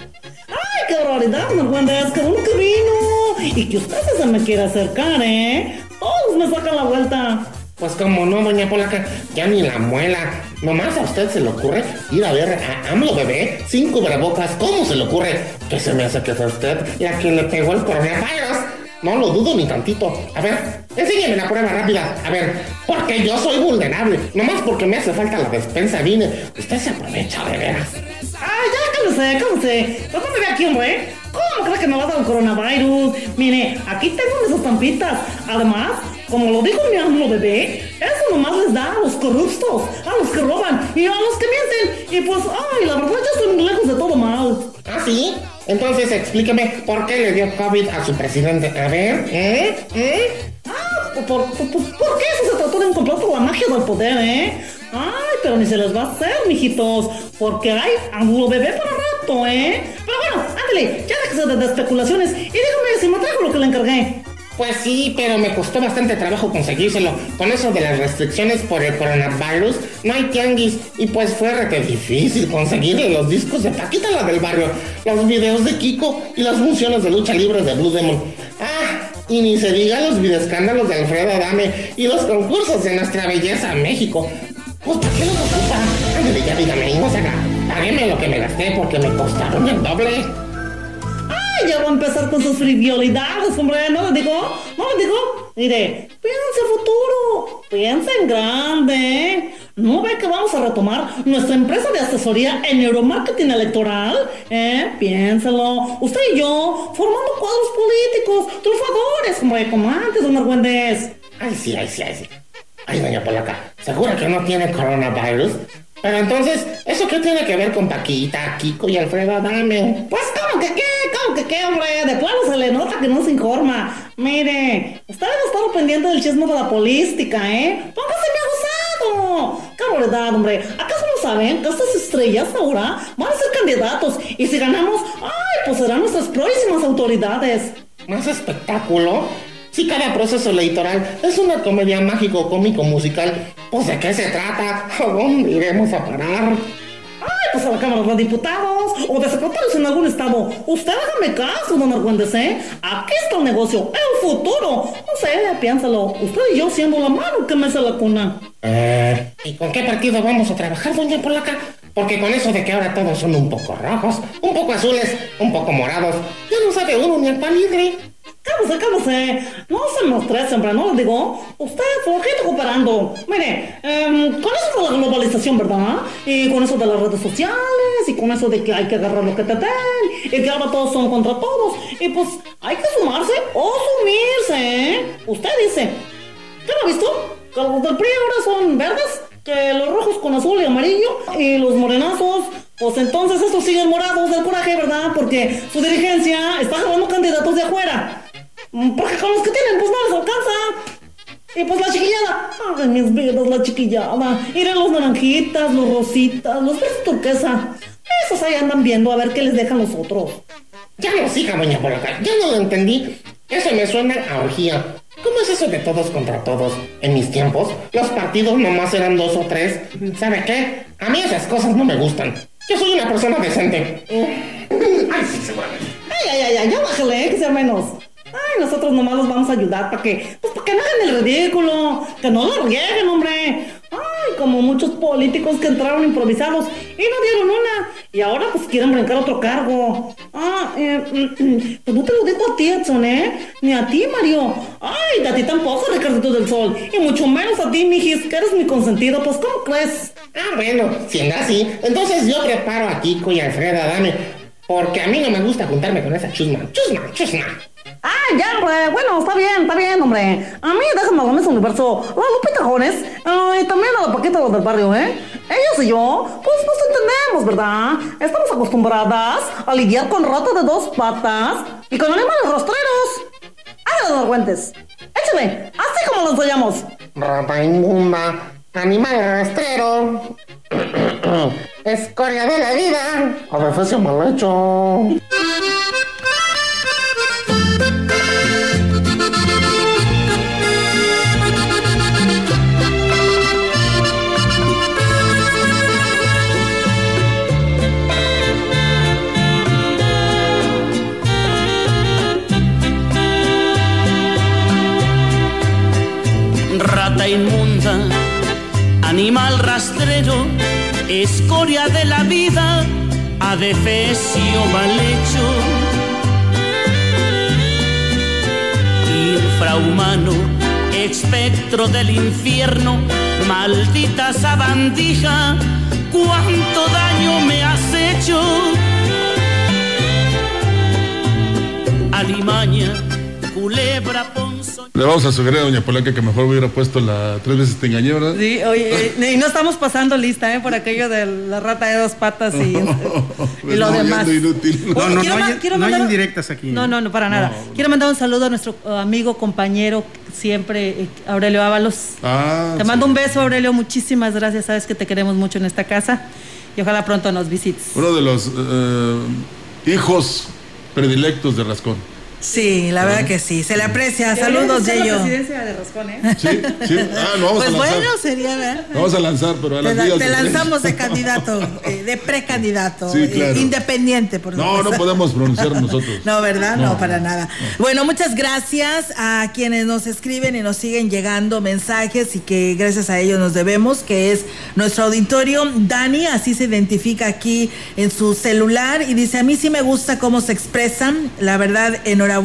Speaker 15: ¡Ay, qué barbaridad, don Argüendes! ¡Qué bueno que vino! Y que usted se me quiere acercar, ¿eh? Todos me sacan la vuelta.
Speaker 14: Pues como no, doña Polaca, ya ni la muela. Nomás a usted se le ocurre ir a ver a AMLO bebé sin cubrebocas. ¿Cómo se le ocurre? Que se me hace que fue usted la que le pegó el coronavirus. No lo dudo ni tantito. A ver, enséñeme la prueba rápida. A ver, porque yo soy vulnerable. Nomás porque me hace falta la despensa vine. Usted se aprovecha de veras.
Speaker 15: ¡Ay, ya, cálmese, cálmese! ¿Cómo me ve aquí, hombre? ¿Cómo cree que me va a dar un coronavirus? Mire, aquí tengo mis estampitas. Además, como lo dijo mi amo bebé, eso nomás les da a los corruptos, a los que roban y a los que mienten. Y pues, ay, la verdad, yo estoy muy lejos de todo mal.
Speaker 14: ¿Ah, sí? Entonces explíqueme por qué le dio COVID a su presidente. A ver, ¿eh? ¿Eh?
Speaker 15: Ah, por, por, por, ¿por qué eso se trató de un complot la magia del poder, eh? Ay, pero ni se les va a hacer, mijitos, porque hay ángulo bebé para rato, ¿eh? Pero bueno, ándale, ya déjese de, de especulaciones y dígame si me trajo lo que le encargué.
Speaker 14: Pues sí, pero me costó bastante trabajo conseguírselo. Con eso de las restricciones por el coronavirus, no hay tianguis. Y pues fue rete difícil conseguirle los discos de Paquita la del barrio, los videos de Kiko y las funciones de lucha libre de Blue Demon. Ah, y ni se diga los videoescándalos de Alfredo Adame y los concursos de nuestra belleza México. Pues ¿para qué los ocupa? Ándale, ya dígame, no se haga. Lo que me gasté porque me costaron el doble.
Speaker 15: Ya va a empezar con sus frivolidades, hombre, ¿no le digo? ¿No le digo? Mire, piense futuro, piense en grande, ¿eh? ¿No ve que vamos a retomar nuestra empresa de asesoría en neuromarketing electoral? ¿Eh? Piénselo. Usted y yo, formando cuadros políticos, triunfadores, hombre, como antes, don Argüendes.
Speaker 14: Ay, sí, ay, sí, ay, sí. Ay, doña Polaca, ¿Segura que no tiene coronavirus? Pero entonces, ¿eso qué tiene que ver con Paquita, Kiko y Alfredo Adame?
Speaker 15: Pues, ¿cómo que qué? ¿Cómo que qué, hombre? De plano se le nota que no se informa. Mire, está demasiado pendiente del chisme de la política, ¿eh? Póngase mi gozado. ¡Qué verdad, hombre! ¿Acaso no saben que estas estrellas ahora van a ser candidatos? Y si ganamos, ¡ay! Pues serán nuestras próximas autoridades.
Speaker 14: ¿Más espectáculo? Si cada proceso electoral es una comedia mágico, cómico, musical, pues ¿de qué se trata? ¿A dónde iremos a parar?
Speaker 15: ¡Ay! Pues a la Cámara de Diputados o de secretarios en algún estado. Usted hágame caso, don Argüendes, ¿eh? Aquí está el negocio, el futuro. No sé, piénsalo. Usted y yo siendo la mano que me hace la cuna.
Speaker 14: Eh, ¿Y con qué partido vamos a trabajar, doña Polaca? Porque con eso de que ahora todos son un poco rojos, un poco azules, un poco morados, ya no sabe uno ni al libre.
Speaker 15: Cálmese, cálmese. No se nos estrese, hombre, ¿no? Le digo, usted flojito cooperando. Mire, em, con eso de la globalización, ¿verdad? Y con eso de las redes sociales, y con eso de que hay que agarrar lo que te den, y que ahora todos son contra todos. Y pues hay que sumarse o sumirse, ¿eh? Usted dice, ¿qué lo ha visto? Que los del PRI ahora son verdes, que los rojos con azul y amarillo, y los morenazos pues entonces estos siguen morados del coraje, ¿verdad? Porque su dirigencia está agarrando candidatos de afuera. Porque con los que tienen, pues no les alcanza. Y pues la chiquillada. Ay, mis vidas, la chiquillada. Miren los naranjitas, los rositas, los verdes turquesa. Esos ahí andan viendo a ver qué les dejan los otros.
Speaker 14: Ya no siga, doña Polaca, ya no lo entendí. Eso me suena a orgía. ¿Cómo es eso de todos contra todos? En mis tiempos, los partidos nomás eran dos o tres. ¿Sabe qué? A mí esas cosas no me gustan. Yo soy una persona decente. Ay, sí, seguramente.
Speaker 15: Ay, ay, ay, ay, ya bájale, eh, que sea menos. Ay, nosotros nomás los vamos a ayudar para que, pues para que no hagan el ridículo, que no lo rieguen, hombre. Ay, como muchos políticos que entraron improvisados y no dieron una, y ahora pues quieren brincar otro cargo. Ah, eh, mm, mm, pues no te lo digo a ti, Edson, ¿eh? Ni a ti, Mario. Ay, a ti tampoco, Ricardito del Sol. Y mucho menos a ti, mijis, que eres mi consentido, pues ¿cómo crees?
Speaker 14: Ah, bueno, siendo así, entonces yo preparo a Kiko y Alfredo Adame, porque a mí no me gusta juntarme con esa chusma. Chusma, chusma.
Speaker 15: Ah, ya, hombre. Bueno, está bien, está bien, hombre. A mí déjame hablar ese universo. La Lupita Jones ah, y también a la Paquita los del barrio, ¿eh? Ellos y yo, pues nos entendemos, ¿verdad? Estamos acostumbradas a lidiar con rata de dos patas y con animales rastreros. Háganlo, Argüentes. Échale, así como lo ensayamos.
Speaker 14: Rata inmunda, animal rastrero, escoria de la vida, adefesio mal hecho.
Speaker 10: Inmunda, animal rastrero, escoria de la vida, adefesio mal hecho. Infrahumano, espectro del infierno, maldita sabandija, cuánto daño me has hecho.
Speaker 4: Le vamos a sugerir a Doña Polaca que mejor hubiera puesto la tres veces te engañé, ¿verdad?
Speaker 2: Sí, oye, eh, y no estamos pasando lista, ¿eh? Por aquello de la rata de dos patas y, y lo
Speaker 4: No,
Speaker 2: demás.
Speaker 4: inútil.
Speaker 5: No, no, no, hay, no hay
Speaker 2: mandar-
Speaker 5: indirectas aquí.
Speaker 2: No, no, no, para nada. Quiero mandar un saludo a nuestro uh, amigo, compañero, siempre, eh, Aurelio Ábalos.
Speaker 4: Ah,
Speaker 2: Te mando un beso, Aurelio. Muchísimas gracias. Sabes que te queremos mucho en esta casa y ojalá pronto nos visites.
Speaker 4: Uno de los eh, hijos predilectos de Rascón.
Speaker 3: Sí, la verdad que sí. Se le aprecia. Saludos, Yeyo.
Speaker 2: la presidencia de Rascón, ¿eh?
Speaker 4: Sí, sí. Ah, no vamos
Speaker 3: Pues
Speaker 4: a lanzar.
Speaker 3: bueno, sería, ¿verdad?
Speaker 4: Lo vamos a lanzar, pero a
Speaker 3: Te,
Speaker 4: las
Speaker 3: te
Speaker 4: de tren.
Speaker 3: lanzamos de candidato, eh, de precandidato,
Speaker 4: Sí,
Speaker 3: eh,
Speaker 4: claro.
Speaker 3: independiente, por
Speaker 4: No,
Speaker 3: supuesto.
Speaker 4: no podemos pronunciar nosotros.
Speaker 3: No, ¿verdad? No,
Speaker 4: No.
Speaker 3: para nada. Bueno, muchas gracias a quienes nos escriben y nos siguen llegando mensajes y que gracias a ellos nos debemos, que es nuestro auditorio. Dani, así se identifica aquí en su celular y dice, a mí sí me gusta cómo se expresan, la verdad, enhorabuena,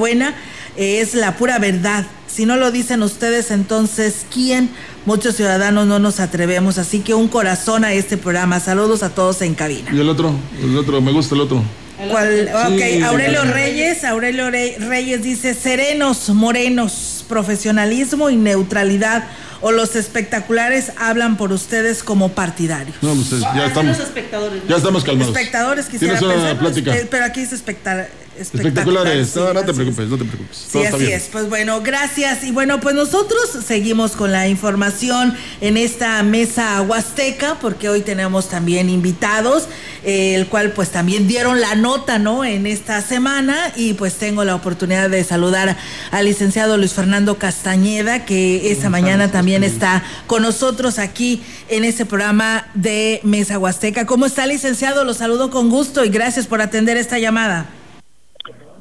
Speaker 3: eh, es la pura verdad. Si no lo dicen ustedes, entonces, ¿quién? Muchos ciudadanos no nos atrevemos, así que un corazón a este programa. Saludos a todos en cabina.
Speaker 4: Y el otro, el otro, me gusta el otro.
Speaker 3: ¿Cuál? Ok,
Speaker 4: Sí,
Speaker 3: Aurelio. Reyes, Aurelio Re- Reyes dice serenos, morenos, profesionalismo y neutralidad. o los espectaculares hablan por ustedes como partidarios?
Speaker 4: No, pues ya
Speaker 2: Ah,
Speaker 4: estamos.
Speaker 2: los espectadores, ¿no?
Speaker 4: Ya estamos calmados.
Speaker 3: Espectadores quisiera
Speaker 4: Tienes una
Speaker 3: pensar,
Speaker 4: plática.
Speaker 3: eh, pero aquí es espectacular.
Speaker 4: Espectaculares. no, no te preocupes, no te preocupes.
Speaker 3: Sí,
Speaker 4: Todo está
Speaker 3: así
Speaker 4: bien.
Speaker 3: es. Pues bueno, gracias. Y bueno, pues nosotros seguimos con la información en esta mesa huasteca, porque hoy tenemos también invitados, eh, el cual pues también dieron la nota, ¿no? En esta semana y pues tengo la oportunidad de saludar al licenciado Luis Fernando Castañeda, que esta mañana también está con nosotros aquí en este programa de Mesa Huasteca. ¿Cómo está, licenciado? Lo saludo con gusto y gracias por atender esta llamada.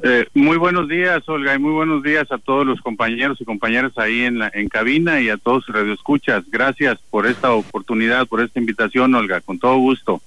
Speaker 16: Eh, muy buenos días, Olga, y muy buenos días a todos los compañeros y compañeras ahí en, la, en cabina y a todos sus radioescuchas. Gracias por esta oportunidad, por esta invitación, Olga, con todo gusto.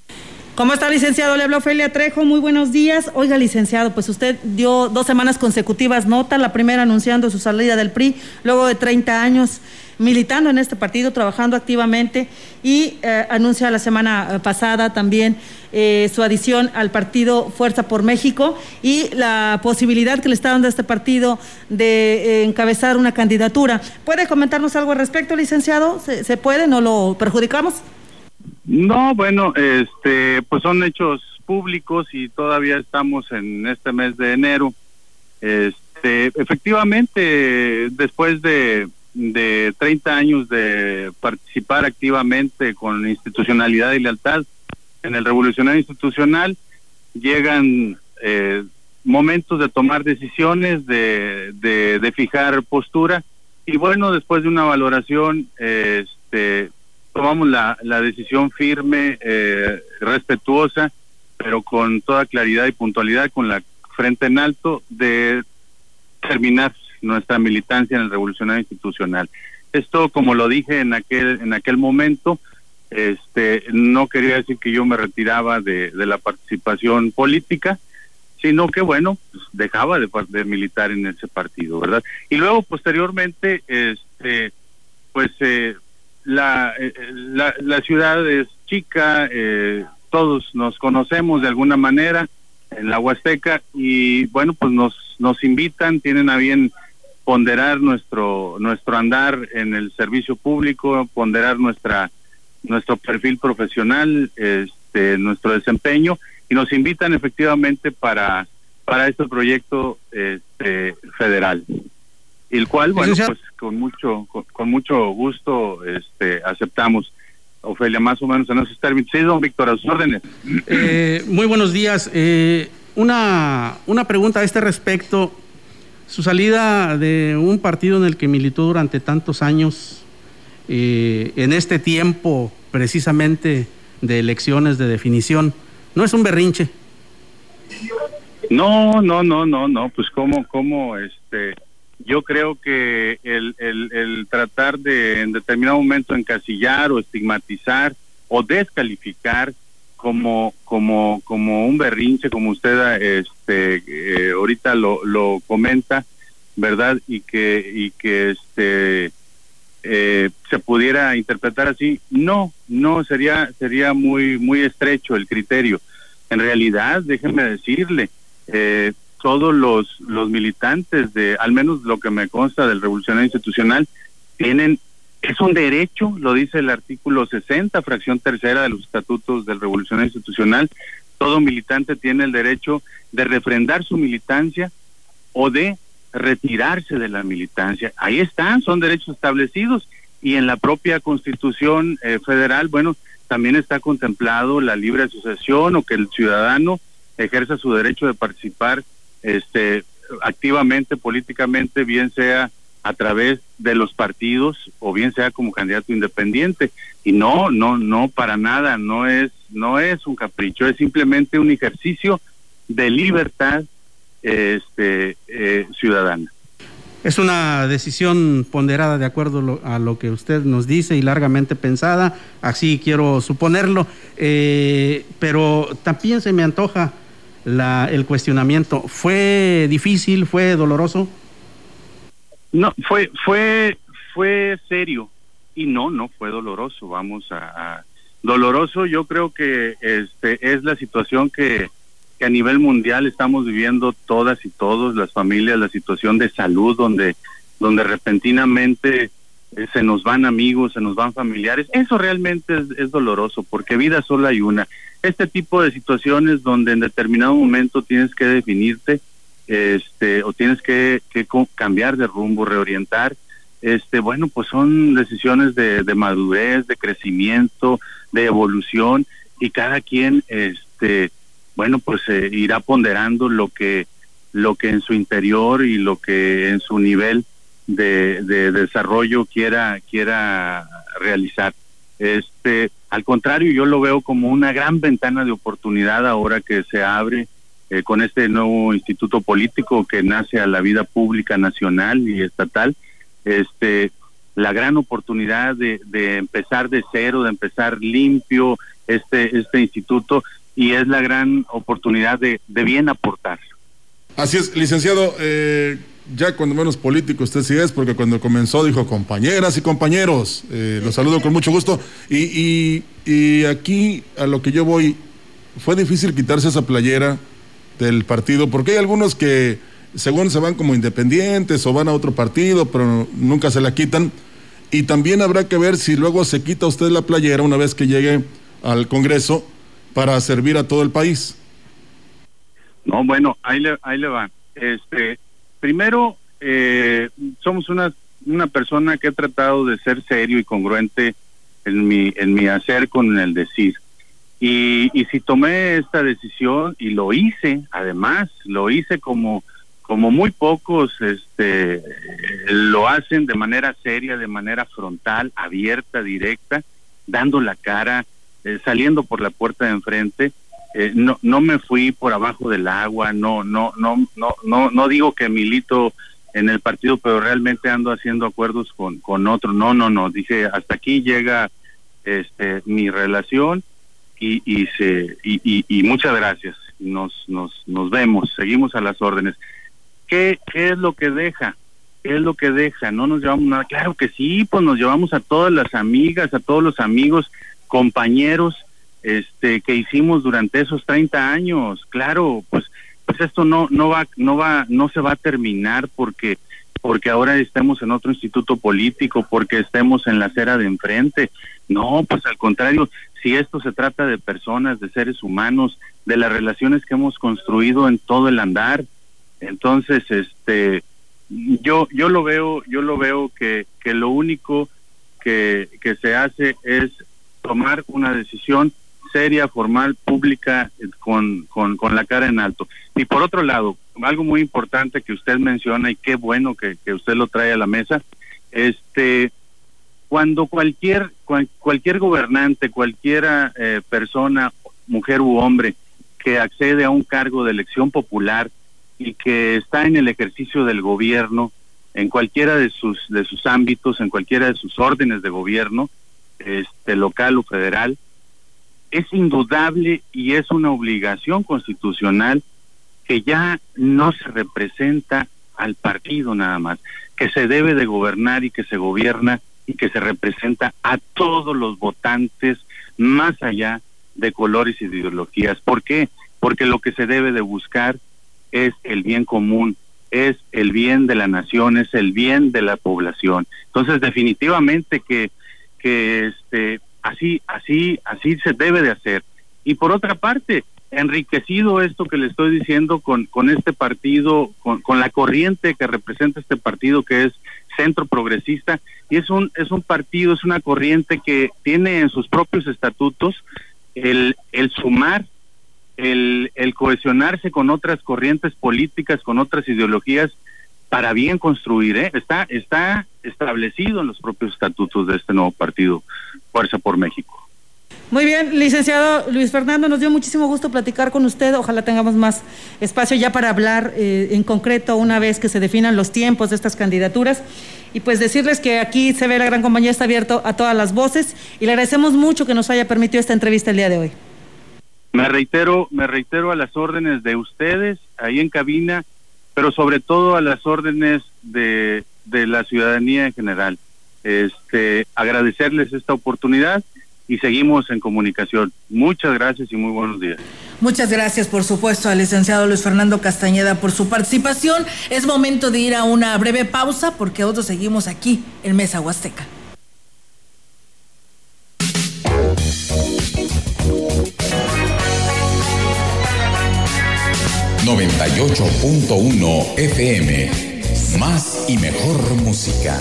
Speaker 2: ¿Cómo está, licenciado? Le habla Ofelia Trejo. Muy buenos días. Oiga, licenciado, pues usted dio dos semanas consecutivas nota, la primera anunciando su salida del PRI, luego de 30 años militando en este partido, trabajando activamente y eh, anuncia la semana eh, pasada también eh, su adición al partido Fuerza por México y la posibilidad que le está dando a este partido de encabezar una candidatura. ¿Puede comentarnos algo al respecto, licenciado? ¿Se, se puede? ¿No lo perjudicamos?
Speaker 16: No, bueno, este, pues son hechos públicos y todavía estamos en este mes de enero. Este, efectivamente, después de, de 30 años de participar activamente con institucionalidad y lealtad en el revolucionario institucional, llegan eh, momentos de tomar decisiones, de, de, de fijar postura y bueno, después de una valoración, este, tomamos la, la decisión firme, eh, respetuosa, pero con toda claridad y puntualidad, con la frente en alto, de terminar nuestra militancia en el revolucionario institucional. Esto, como lo dije en aquel, en aquel momento, este, no quería decir que yo me retiraba de, la participación política, sino que bueno, pues, dejaba de, de militar en ese partido, ¿verdad? Y luego posteriormente, este, pues eh, la, eh, la, la ciudad es chica, eh, todos nos conocemos de alguna manera en la Huasteca y bueno, pues nos, nos invitan, tienen a bien ponderar nuestro, nuestro andar en el servicio público, ponderar nuestra, nuestro perfil profesional, este, nuestro desempeño y nos invitan efectivamente para, para este proyecto este, federal el cual bueno pues con mucho con, con mucho gusto este aceptamos Ofelia más o menos en esos términos sí don Víctor a sus órdenes
Speaker 5: Eh, muy buenos días. Eh, una, una pregunta a este respecto. Su salida de un partido en el que militó durante tantos años, eh, en este tiempo precisamente de elecciones de definición, ¿no es un berrinche?
Speaker 16: no no no no no pues cómo cómo este yo creo que el, el, tratar de en determinado momento encasillar o estigmatizar o descalificar como como como un berrinche como usted este eh, ahorita lo, lo comenta verdad y que y que este eh, se pudiera interpretar así no no sería sería muy muy estrecho el criterio. En realidad déjeme decirle eh, todos los los militantes de al menos lo que me consta del revolucionario institucional tienen es un derecho, lo dice el artículo 60, fracción tercera de los estatutos del Revolucionario Institucional. Todo militante tiene el derecho de refrendar su militancia o de retirarse de la militancia. Ahí están, son derechos establecidos y en la propia Constitución eh, Federal, bueno, también está contemplado la libre asociación o que el ciudadano ejerza su derecho de participar este activamente políticamente, bien sea a través de los partidos o bien sea como candidato independiente. Y no no no para nada no es no es un capricho es simplemente un ejercicio de libertad este eh, ciudadana.
Speaker 5: Es una decisión ponderada de acuerdo a lo que usted nos dice y largamente pensada, así quiero suponerlo, Eh, pero también se me antoja la, el cuestionamiento. ¿Fue difícil, fue doloroso?
Speaker 16: No, fue, fue, fue serio y no, no fue doloroso. Vamos a, a- doloroso. Yo creo que este es la situación que, que a nivel mundial estamos viviendo todas y todos las familias, la situación de salud donde, donde repentinamente eh, se nos van amigos, se nos van familiares. Eso realmente es, es doloroso porque vida solo hay una. Este tipo de situaciones donde en determinado momento tienes que definirte este, o tienes que, que cambiar de rumbo, reorientar, este, bueno, pues son decisiones de, de madurez, de crecimiento, de evolución y cada quien, este, bueno, pues eh, irá ponderando lo que, lo que en su interior y lo que en su nivel de, de desarrollo quiera, quiera realizar. Este, al contrario, yo lo veo como una gran ventana de oportunidad ahora que se abre eh, con este nuevo instituto político que nace a la vida pública nacional y estatal, este, la gran oportunidad de, de empezar de cero, de empezar limpio este, este instituto y es la gran oportunidad de, de bien aportar.
Speaker 4: Así es, licenciado, eh, ya cuando menos político usted sí es, porque cuando comenzó dijo compañeras y compañeros, eh, los saludo con mucho gusto. Y, y, y aquí a lo que yo voy, fue difícil quitarse esa playera del partido, porque hay algunos que según se van como independientes o van a otro partido, pero nunca se la quitan. Y también habrá que ver si luego se quita usted la playera una vez que llegue al Congreso para servir a todo el país.
Speaker 16: No, bueno, ahí le, ahí le va. Este, primero, eh, somos una, una persona que ha tratado de ser serio y congruente en mi, en mi hacer con el decir. Y, y si tomé esta decisión y lo hice, además, lo hice como, como muy pocos este, lo hacen de manera seria, de manera frontal, abierta, directa, dando la cara, eh, saliendo por la puerta de enfrente. Eh, no, no me fui por abajo del agua, no, no, no, no, no, no digo que milito en el partido, pero realmente ando haciendo acuerdos con, con otro. No, no, no, dije hasta aquí llega este mi relación y, y se y, y, y muchas gracias. Nos, nos, nos vemos, seguimos a las órdenes. ¿Qué, ¿Qué es lo que deja? ¿Qué es lo que deja? No nos llevamos nada. Claro que sí, pues nos llevamos a todas las amigas, a todos los amigos, compañeros, este que hicimos durante esos 30 años. Claro, pues pues esto no no va no va no se va a terminar porque porque ahora estemos en otro instituto político, porque estemos en la acera de enfrente. No, pues al contrario, si esto se trata de personas, de seres humanos, de las relaciones que hemos construido en todo el andar, entonces este yo yo lo veo yo lo veo que que lo único que que se hace es tomar una decisión seria, formal, pública, eh, con, con, con la cara en alto. Y por otro lado, algo muy importante que usted menciona y qué bueno que, que usted lo trae a la mesa, este, cuando cualquier, cual- cualquier gobernante, cualquiera eh, persona, mujer u hombre, que accede a un cargo de elección popular y que está en el ejercicio del gobierno, en cualquiera de sus, de sus ámbitos, en cualquiera de sus órdenes de gobierno, este, local o federal, es indudable y es una obligación constitucional que ya no se representa al partido nada más, que se debe de gobernar y que se gobierna y que se representa a todos los votantes más allá de colores y de ideologías. ¿Por qué? Porque lo que se debe de buscar es el bien común, es el bien de la nación, es el bien de la población. Entonces, definitivamente que que este así así así se debe de hacer y por otra parte enriquecido esto que le estoy diciendo con con este partido con, con la corriente que representa este partido que es centro progresista y es un es un partido es una corriente que tiene en sus propios estatutos el el sumar el, el cohesionarse con otras corrientes políticas, con otras ideologías, para bien construir, ¿eh? Está, está establecido en los propios estatutos de este nuevo partido, Fuerza por México.
Speaker 2: Muy bien, licenciado Luis Fernando, nos dio muchísimo gusto platicar con usted. Ojalá tengamos más espacio ya para hablar eh, en concreto una vez que se definan los tiempos de estas candidaturas. Y pues decirles que aquí se ve la gran compañía está abierto a todas las voces y le agradecemos mucho que nos haya permitido esta entrevista el día de hoy.
Speaker 16: Me reitero, me reitero a las órdenes de ustedes ahí en cabina, pero sobre todo a las órdenes de, de la ciudadanía en general. Este, agradecerles esta oportunidad y y seguimos en comunicación. Muchas gracias y muy buenos días.
Speaker 3: Muchas gracias, por supuesto, al licenciado Luis Fernando Castañeda por su participación. Es momento de ir a una breve pausa porque otros seguimos aquí en Mesa Huasteca.
Speaker 6: 98.1 FM. Más y mejor música.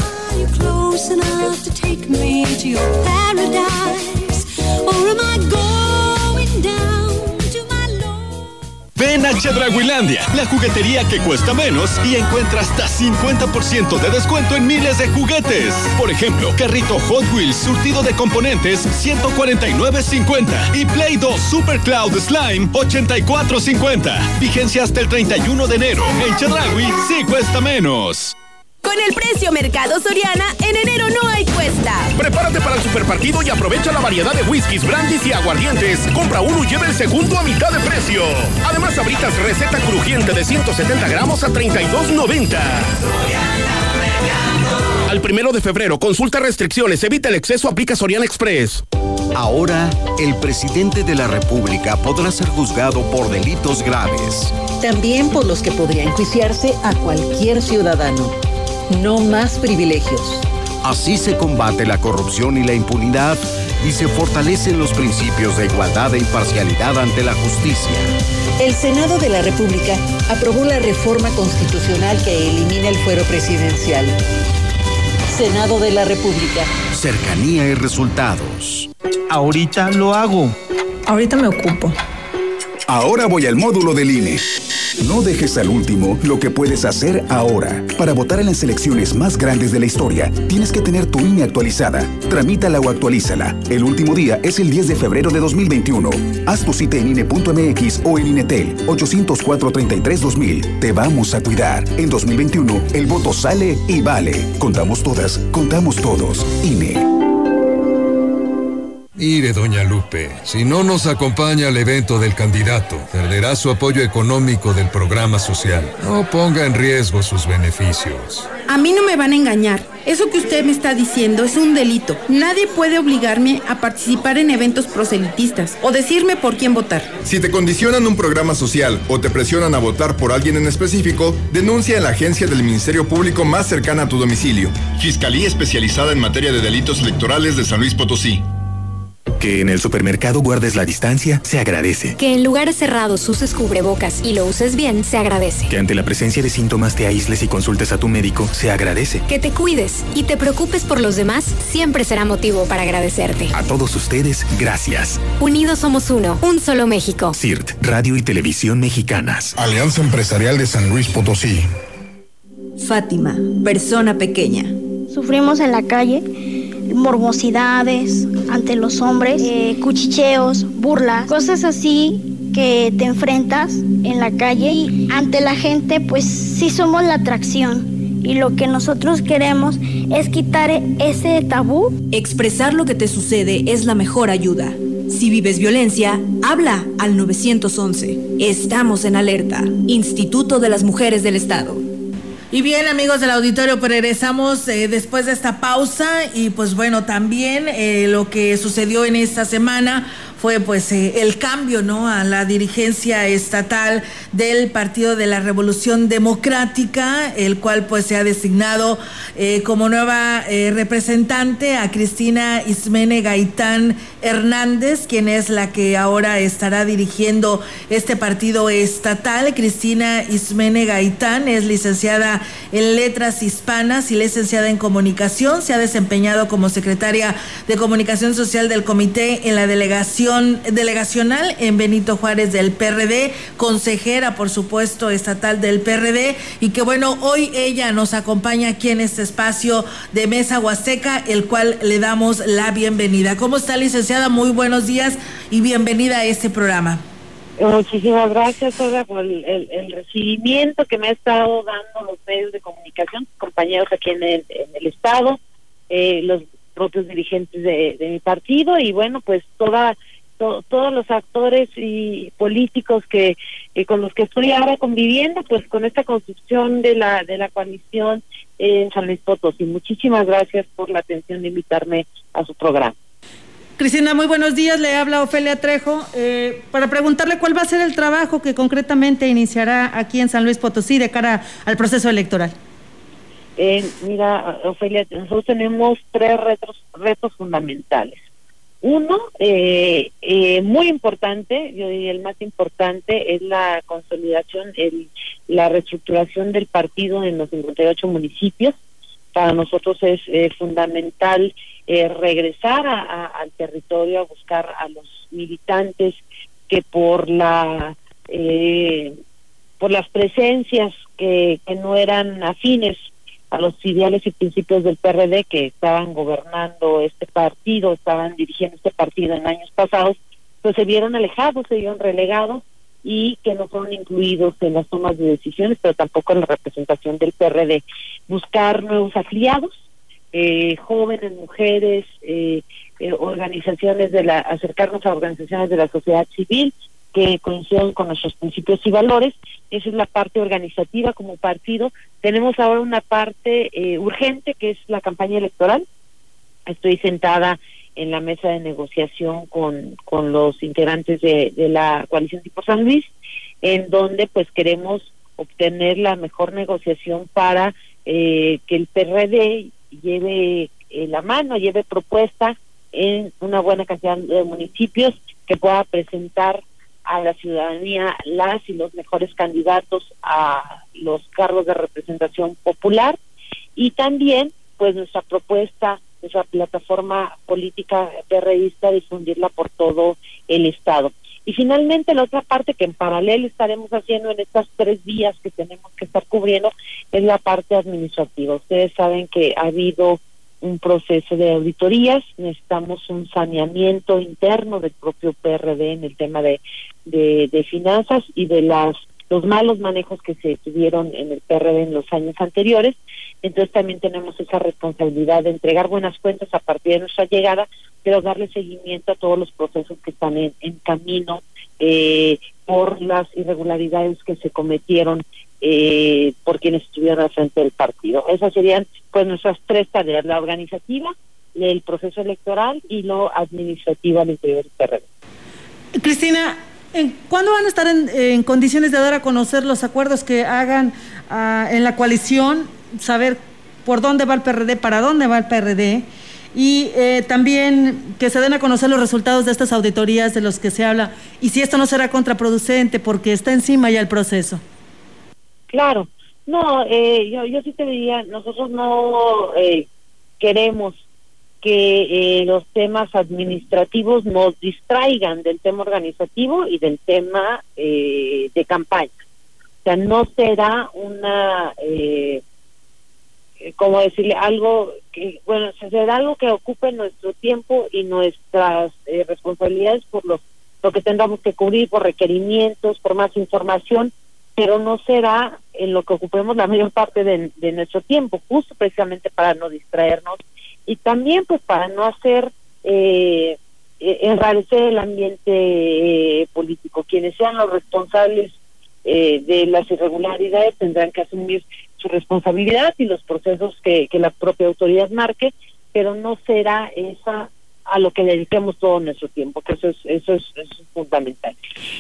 Speaker 11: Ven a Chedraguilandia, la juguetería que cuesta menos y encuentra hasta 50% de descuento en miles de juguetes. Por ejemplo, carrito Hot Wheels surtido de componentes 149.50 y Play 2 Super Cloud Slime 84.50. Vigencia hasta el 31 de enero. En Chedragui sí cuesta menos.
Speaker 7: Con el precio Mercado Soriana, en enero no hay cuesta.
Speaker 17: Prepárate para el superpartido y aprovecha la variedad de whiskies, brandis y aguardientes. Compra uno y lleva el segundo a mitad de precio. Además, abritas receta crujiente de 170 gramos a 32.90. Al primero de febrero, consulta restricciones, evita el exceso, aplica Soriana Express.
Speaker 18: Ahora, el presidente de la República podrá ser juzgado por delitos graves.
Speaker 19: También por los que podría enjuiciarse a cualquier ciudadano. No más privilegios.
Speaker 18: Así se combate la corrupción y la impunidad y se fortalecen los principios de igualdad e imparcialidad ante la justicia.
Speaker 19: El Senado de la República aprobó la reforma constitucional que elimina el fuero presidencial. Senado de la República.
Speaker 18: Cercanía y resultados.
Speaker 20: Ahorita lo hago.
Speaker 21: Ahorita me ocupo.
Speaker 22: Ahora voy al módulo del INE. No dejes al último lo que puedes hacer ahora. Para votar en las elecciones más grandes de la historia, tienes que tener tu INE actualizada. Tramítala o actualízala. El último día es el 10 de febrero de 2021. Haz tu cita en INE.mx o en INETEL 804-33-2000. Te vamos a cuidar. En 2021, el voto sale y vale. Contamos todas, contamos todos. INE.
Speaker 23: Mire, doña Lupe, si no nos acompaña al evento del candidato, perderá su apoyo económico del programa social. No ponga en riesgo sus beneficios.
Speaker 24: A mí no me van a engañar. Eso que usted me está diciendo es un delito. Nadie puede obligarme a participar en eventos proselitistas o decirme por quién votar.
Speaker 25: Si te condicionan un programa social o te presionan a votar por alguien en específico, denuncia en la agencia del Ministerio Público más cercana a tu domicilio. Fiscalía especializada en materia de delitos electorales de San Luis Potosí.
Speaker 26: Que en el supermercado guardes la distancia, se agradece.
Speaker 27: Que en lugares cerrados uses cubrebocas y lo uses bien, se agradece.
Speaker 26: Que ante la presencia de síntomas te aísles y consultes a tu médico, se agradece.
Speaker 27: Que te cuides y te preocupes por los demás, siempre será motivo para agradecerte.
Speaker 26: A todos ustedes, gracias.
Speaker 27: Unidos somos uno, un solo México.
Speaker 26: CIRT, Radio y Televisión Mexicanas.
Speaker 22: Alianza Empresarial de San Luis Potosí.
Speaker 7: Fátima, persona pequeña.
Speaker 28: Sufrimos en la calle morbosidades ante los hombres, eh, cuchicheos, burlas, cosas así que te enfrentas en la calle y ante la gente pues sí somos la atracción y lo que nosotros queremos es quitar ese tabú.
Speaker 7: Expresar lo que te sucede es la mejor ayuda. Si vives violencia, habla al 911. Estamos en alerta. Instituto de las Mujeres del Estado.
Speaker 3: Y bien, amigos del auditorio, pues regresamos eh, después de esta pausa y pues bueno, también eh, lo que sucedió en esta semana fue pues eh, el cambio no a la dirigencia estatal del Partido de la Revolución Democrática, el cual pues se ha designado eh, como nueva eh, representante a Cristina Ismene Gaitán Hernández, quien es la que ahora estará dirigiendo este partido estatal. Cristina Ismene Gaitán es licenciada en Letras Hispanas y licenciada en Comunicación. Se ha desempeñado como secretaria de Comunicación Social del Comité en la delegación delegacional en Benito Juárez del PRD, consejera, por supuesto, estatal del PRD, y que bueno, hoy ella nos acompaña aquí en este espacio de Mesa Huasteca, el cual le damos la bienvenida. ¿Cómo está, licenciada? Muy buenos días y bienvenida a este programa.
Speaker 29: Muchísimas gracias, Olga, por el, recibimiento que me ha estado dando los medios de comunicación, compañeros aquí en el, Estado, eh, los propios dirigentes de, de, mi partido y bueno, pues toda todos los actores y políticos que eh, con los que estoy ahora conviviendo, pues con esta construcción de la de la coalición en San Luis Potosí. Muchísimas gracias por la atención de invitarme a su programa.
Speaker 2: Cristina, muy buenos días. Le habla Ofelia Trejo eh, para preguntarle cuál va a ser el trabajo que concretamente iniciará aquí en San Luis Potosí de cara al proceso electoral.
Speaker 29: Eh, mira, Ofelia, nosotros tenemos tres retos, retos fundamentales. Uno, eh, muy importante, yo diría el más importante, es la consolidación, el, la reestructuración del partido en los 58 municipios. Para nosotros es fundamental eh, regresar al territorio a buscar a los militantes que por la eh, por las presencias que, que no eran afines a los ideales y principios del PRD que estaban gobernando este partido, estaban dirigiendo este partido en años pasados, pues se vieron alejados, se vieron relegados y que no fueron incluidos en las tomas de decisiones, pero tampoco en la representación del PRD. Buscar nuevos afiliados, eh, jóvenes, mujeres, eh, eh, organizaciones de la, acercarnos a organizaciones de la sociedad civil que coinciden con nuestros principios y valores. Esa es la parte organizativa como partido. Tenemos ahora una parte urgente que es la campaña electoral. Estoy sentada en la mesa de negociación con, con los integrantes de, la coalición tipo San Luis, en donde pues queremos obtener la mejor negociación para que el PRD lleve eh, la mano, lleve propuesta en una buena cantidad de municipios que pueda presentar a la ciudadanía las y los mejores candidatos a los cargos de representación popular y también pues nuestra propuesta, nuestra plataforma política perreísta difundirla por todo el estado. Y finalmente la otra parte que en paralelo estaremos haciendo en estas tres días que tenemos que estar cubriendo es la parte administrativa. Ustedes saben que ha habido un proceso de auditorías, necesitamos un saneamiento interno del propio PRD en el tema de, de, finanzas y de las los malos manejos que se tuvieron en el PRD en los años anteriores. Entonces también tenemos esa responsabilidad de entregar buenas cuentas a partir de nuestra llegada, pero darle seguimiento a todos los procesos que están en, camino eh, por las irregularidades que se cometieron eh, por quienes estuvieron al frente del partido. Esas serían pues nuestras tres tareas, la organizativa, el proceso electoral y lo administrativo al interior del PRD.
Speaker 2: Cristina, ¿Cuándo van a estar en, condiciones de dar a conocer los acuerdos que hagan ah, en la coalición? Saber por dónde va el PRD, para dónde va el PRD y eh, también que se den a conocer los resultados de estas auditorías de los que se habla y si esto no será contraproducente porque está encima ya el proceso.
Speaker 29: Claro, no, eh, yo, yo sí te diría, nosotros no eh, queremos que eh, los temas administrativos nos distraigan del tema organizativo y del tema eh, de campaña. O sea, no será una, eh, como decirle, algo que, bueno, será algo que ocupe nuestro tiempo y nuestras responsabilidades por lo, lo que tengamos que cubrir, por requerimientos, por más información, pero no será en lo que ocupemos la mayor parte de, de nuestro tiempo, justo precisamente para no distraernos y también pues para no hacer eh, eh enrarecer el ambiente eh, político. Quienes sean los responsables eh, de las irregularidades tendrán que asumir su responsabilidad y los procesos que, que la propia autoridad marque, pero no será esa a lo que dediquemos todo nuestro tiempo, que eso es, eso es, eso es fundamental.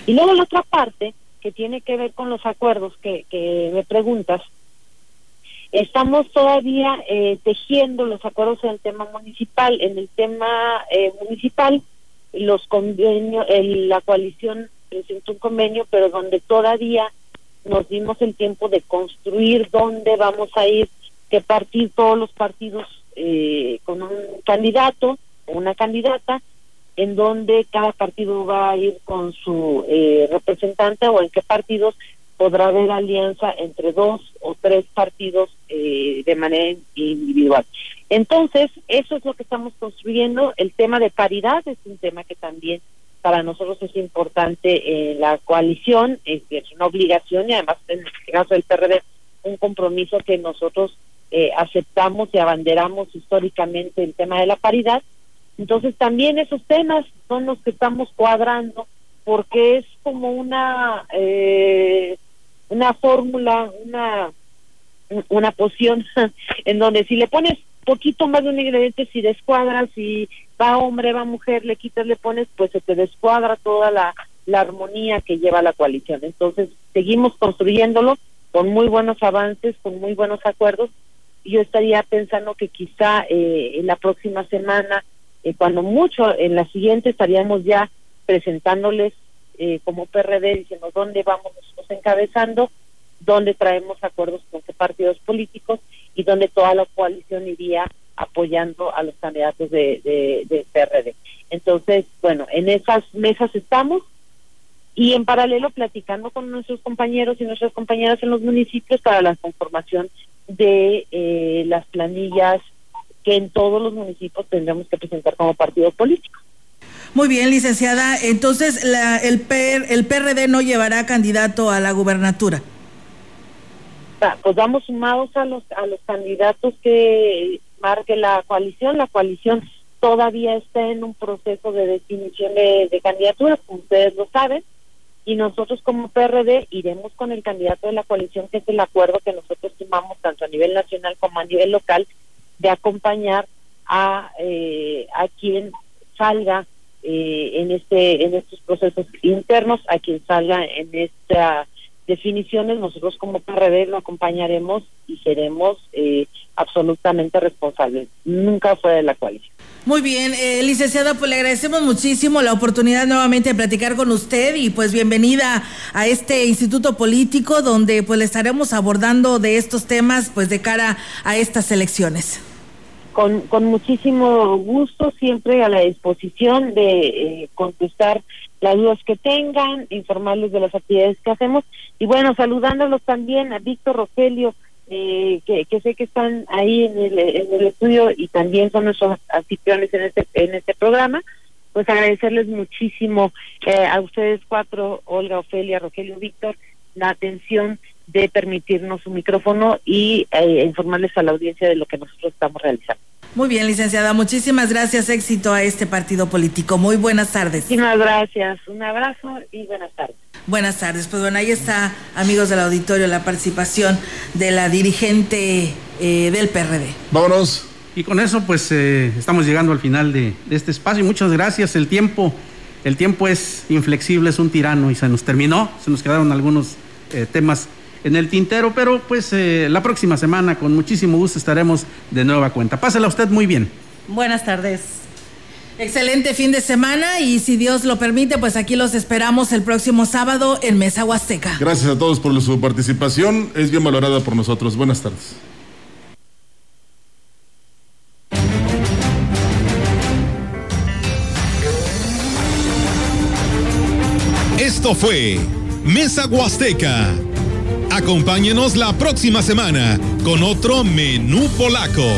Speaker 29: Y luego la otra parte que tiene que ver con los acuerdos que, que me preguntas, Estamos todavía eh, tejiendo los acuerdos en el tema municipal. En el tema eh, municipal, los convenios, la coalición presentó un convenio, pero donde todavía nos dimos el tiempo de construir dónde vamos a ir, que partir todos los partidos eh, con un candidato o una candidata, en donde cada partido va a ir con su representante o en qué partidos podrá haber alianza entre dos o tres partidos eh, de manera individual. Entonces, eso es lo que estamos construyendo. El tema de paridad es un tema que también para nosotros es importante en la coalición, es, una obligación y además en este caso del PRD un compromiso que nosotros eh, aceptamos y abanderamos históricamente el tema de la paridad. Entonces también esos temas son los que estamos cuadrando porque es como una eh, una fórmula, una, una poción en donde si le pones poquito más de un ingrediente si descuadras, si va hombre, va mujer, le quitas, le pones, pues se te descuadra toda la, la armonía que lleva la coalición. Entonces, seguimos construyéndolo con muy buenos avances, con muy buenos acuerdos. Yo estaría pensando que quizá eh, en la próxima semana, eh, cuando mucho, en la siguiente estaríamos ya presentándoles eh, como PRD, diciendo dónde vamos nosotros encabezando, dónde traemos acuerdos con qué partidos políticos y dónde toda la coalición iría apoyando a los candidatos de, de, de PRD. Entonces, bueno, en esas mesas estamos y en paralelo platicando con nuestros compañeros y nuestras compañeras en los municipios para la conformación de eh, las planillas que en todos los municipios tendremos que presentar como partido político.
Speaker 3: Muy bien, licenciada. Entonces, la, el, PR, el PRD no llevará candidato a la gubernatura.
Speaker 29: Pues vamos sumados a los a los candidatos que marque la coalición. La coalición todavía está en un proceso de definición de, de candidaturas, como ustedes lo saben y nosotros como PRD iremos con el candidato de la coalición, que es el acuerdo que nosotros tomamos tanto a nivel nacional como a nivel local, de acompañar a, eh, a quien salga eh, en este en estos procesos internos, a quien salga en estas definiciones, nosotros como PRD lo acompañaremos y seremos eh, absolutamente responsables, nunca fue de la coalición.
Speaker 3: Muy bien, eh, licenciada, pues le agradecemos muchísimo la oportunidad nuevamente de platicar con usted y pues bienvenida a este instituto político donde pues le estaremos abordando de estos temas pues de cara a estas elecciones.
Speaker 29: Con, con muchísimo gusto, siempre a la disposición de eh, contestar las dudas que tengan, informarles de las actividades que hacemos. Y bueno, saludándolos también a Víctor Rogelio, eh, que, sé que están ahí en el, en el estudio y también son nuestros anfitriones en este, en este programa, pues agradecerles muchísimo eh, a ustedes cuatro, Olga, Ofelia, Rogelio, Víctor, la atención de permitirnos su micrófono y eh, informarles a la audiencia de lo que nosotros estamos realizando.
Speaker 3: Muy bien, licenciada, muchísimas gracias, éxito a este partido político. Muy buenas tardes.
Speaker 29: Muchísimas gracias, un abrazo y buenas tardes.
Speaker 3: Buenas tardes. Pues bueno, ahí está, amigos del auditorio, la participación de la dirigente eh, del PRD.
Speaker 4: Vámonos.
Speaker 30: Y con eso, pues eh, estamos llegando al final de, de, este espacio. Muchas gracias. El tiempo, el tiempo es inflexible, es un tirano y se nos terminó. Se nos quedaron algunos eh, temas en el tintero, pero pues la próxima semana, con muchísimo gusto, estaremos de nueva cuenta. Pásela usted muy bien.
Speaker 2: Buenas tardes.
Speaker 3: Excelente fin de semana y si Dios lo permite, pues aquí los esperamos el próximo sábado en Mesa Huasteca.
Speaker 4: Gracias a todos por su participación, es bien valorada por nosotros. Buenas tardes.
Speaker 11: Esto fue Mesa Huasteca. Acompáñenos la próxima semana con otro menú polaco.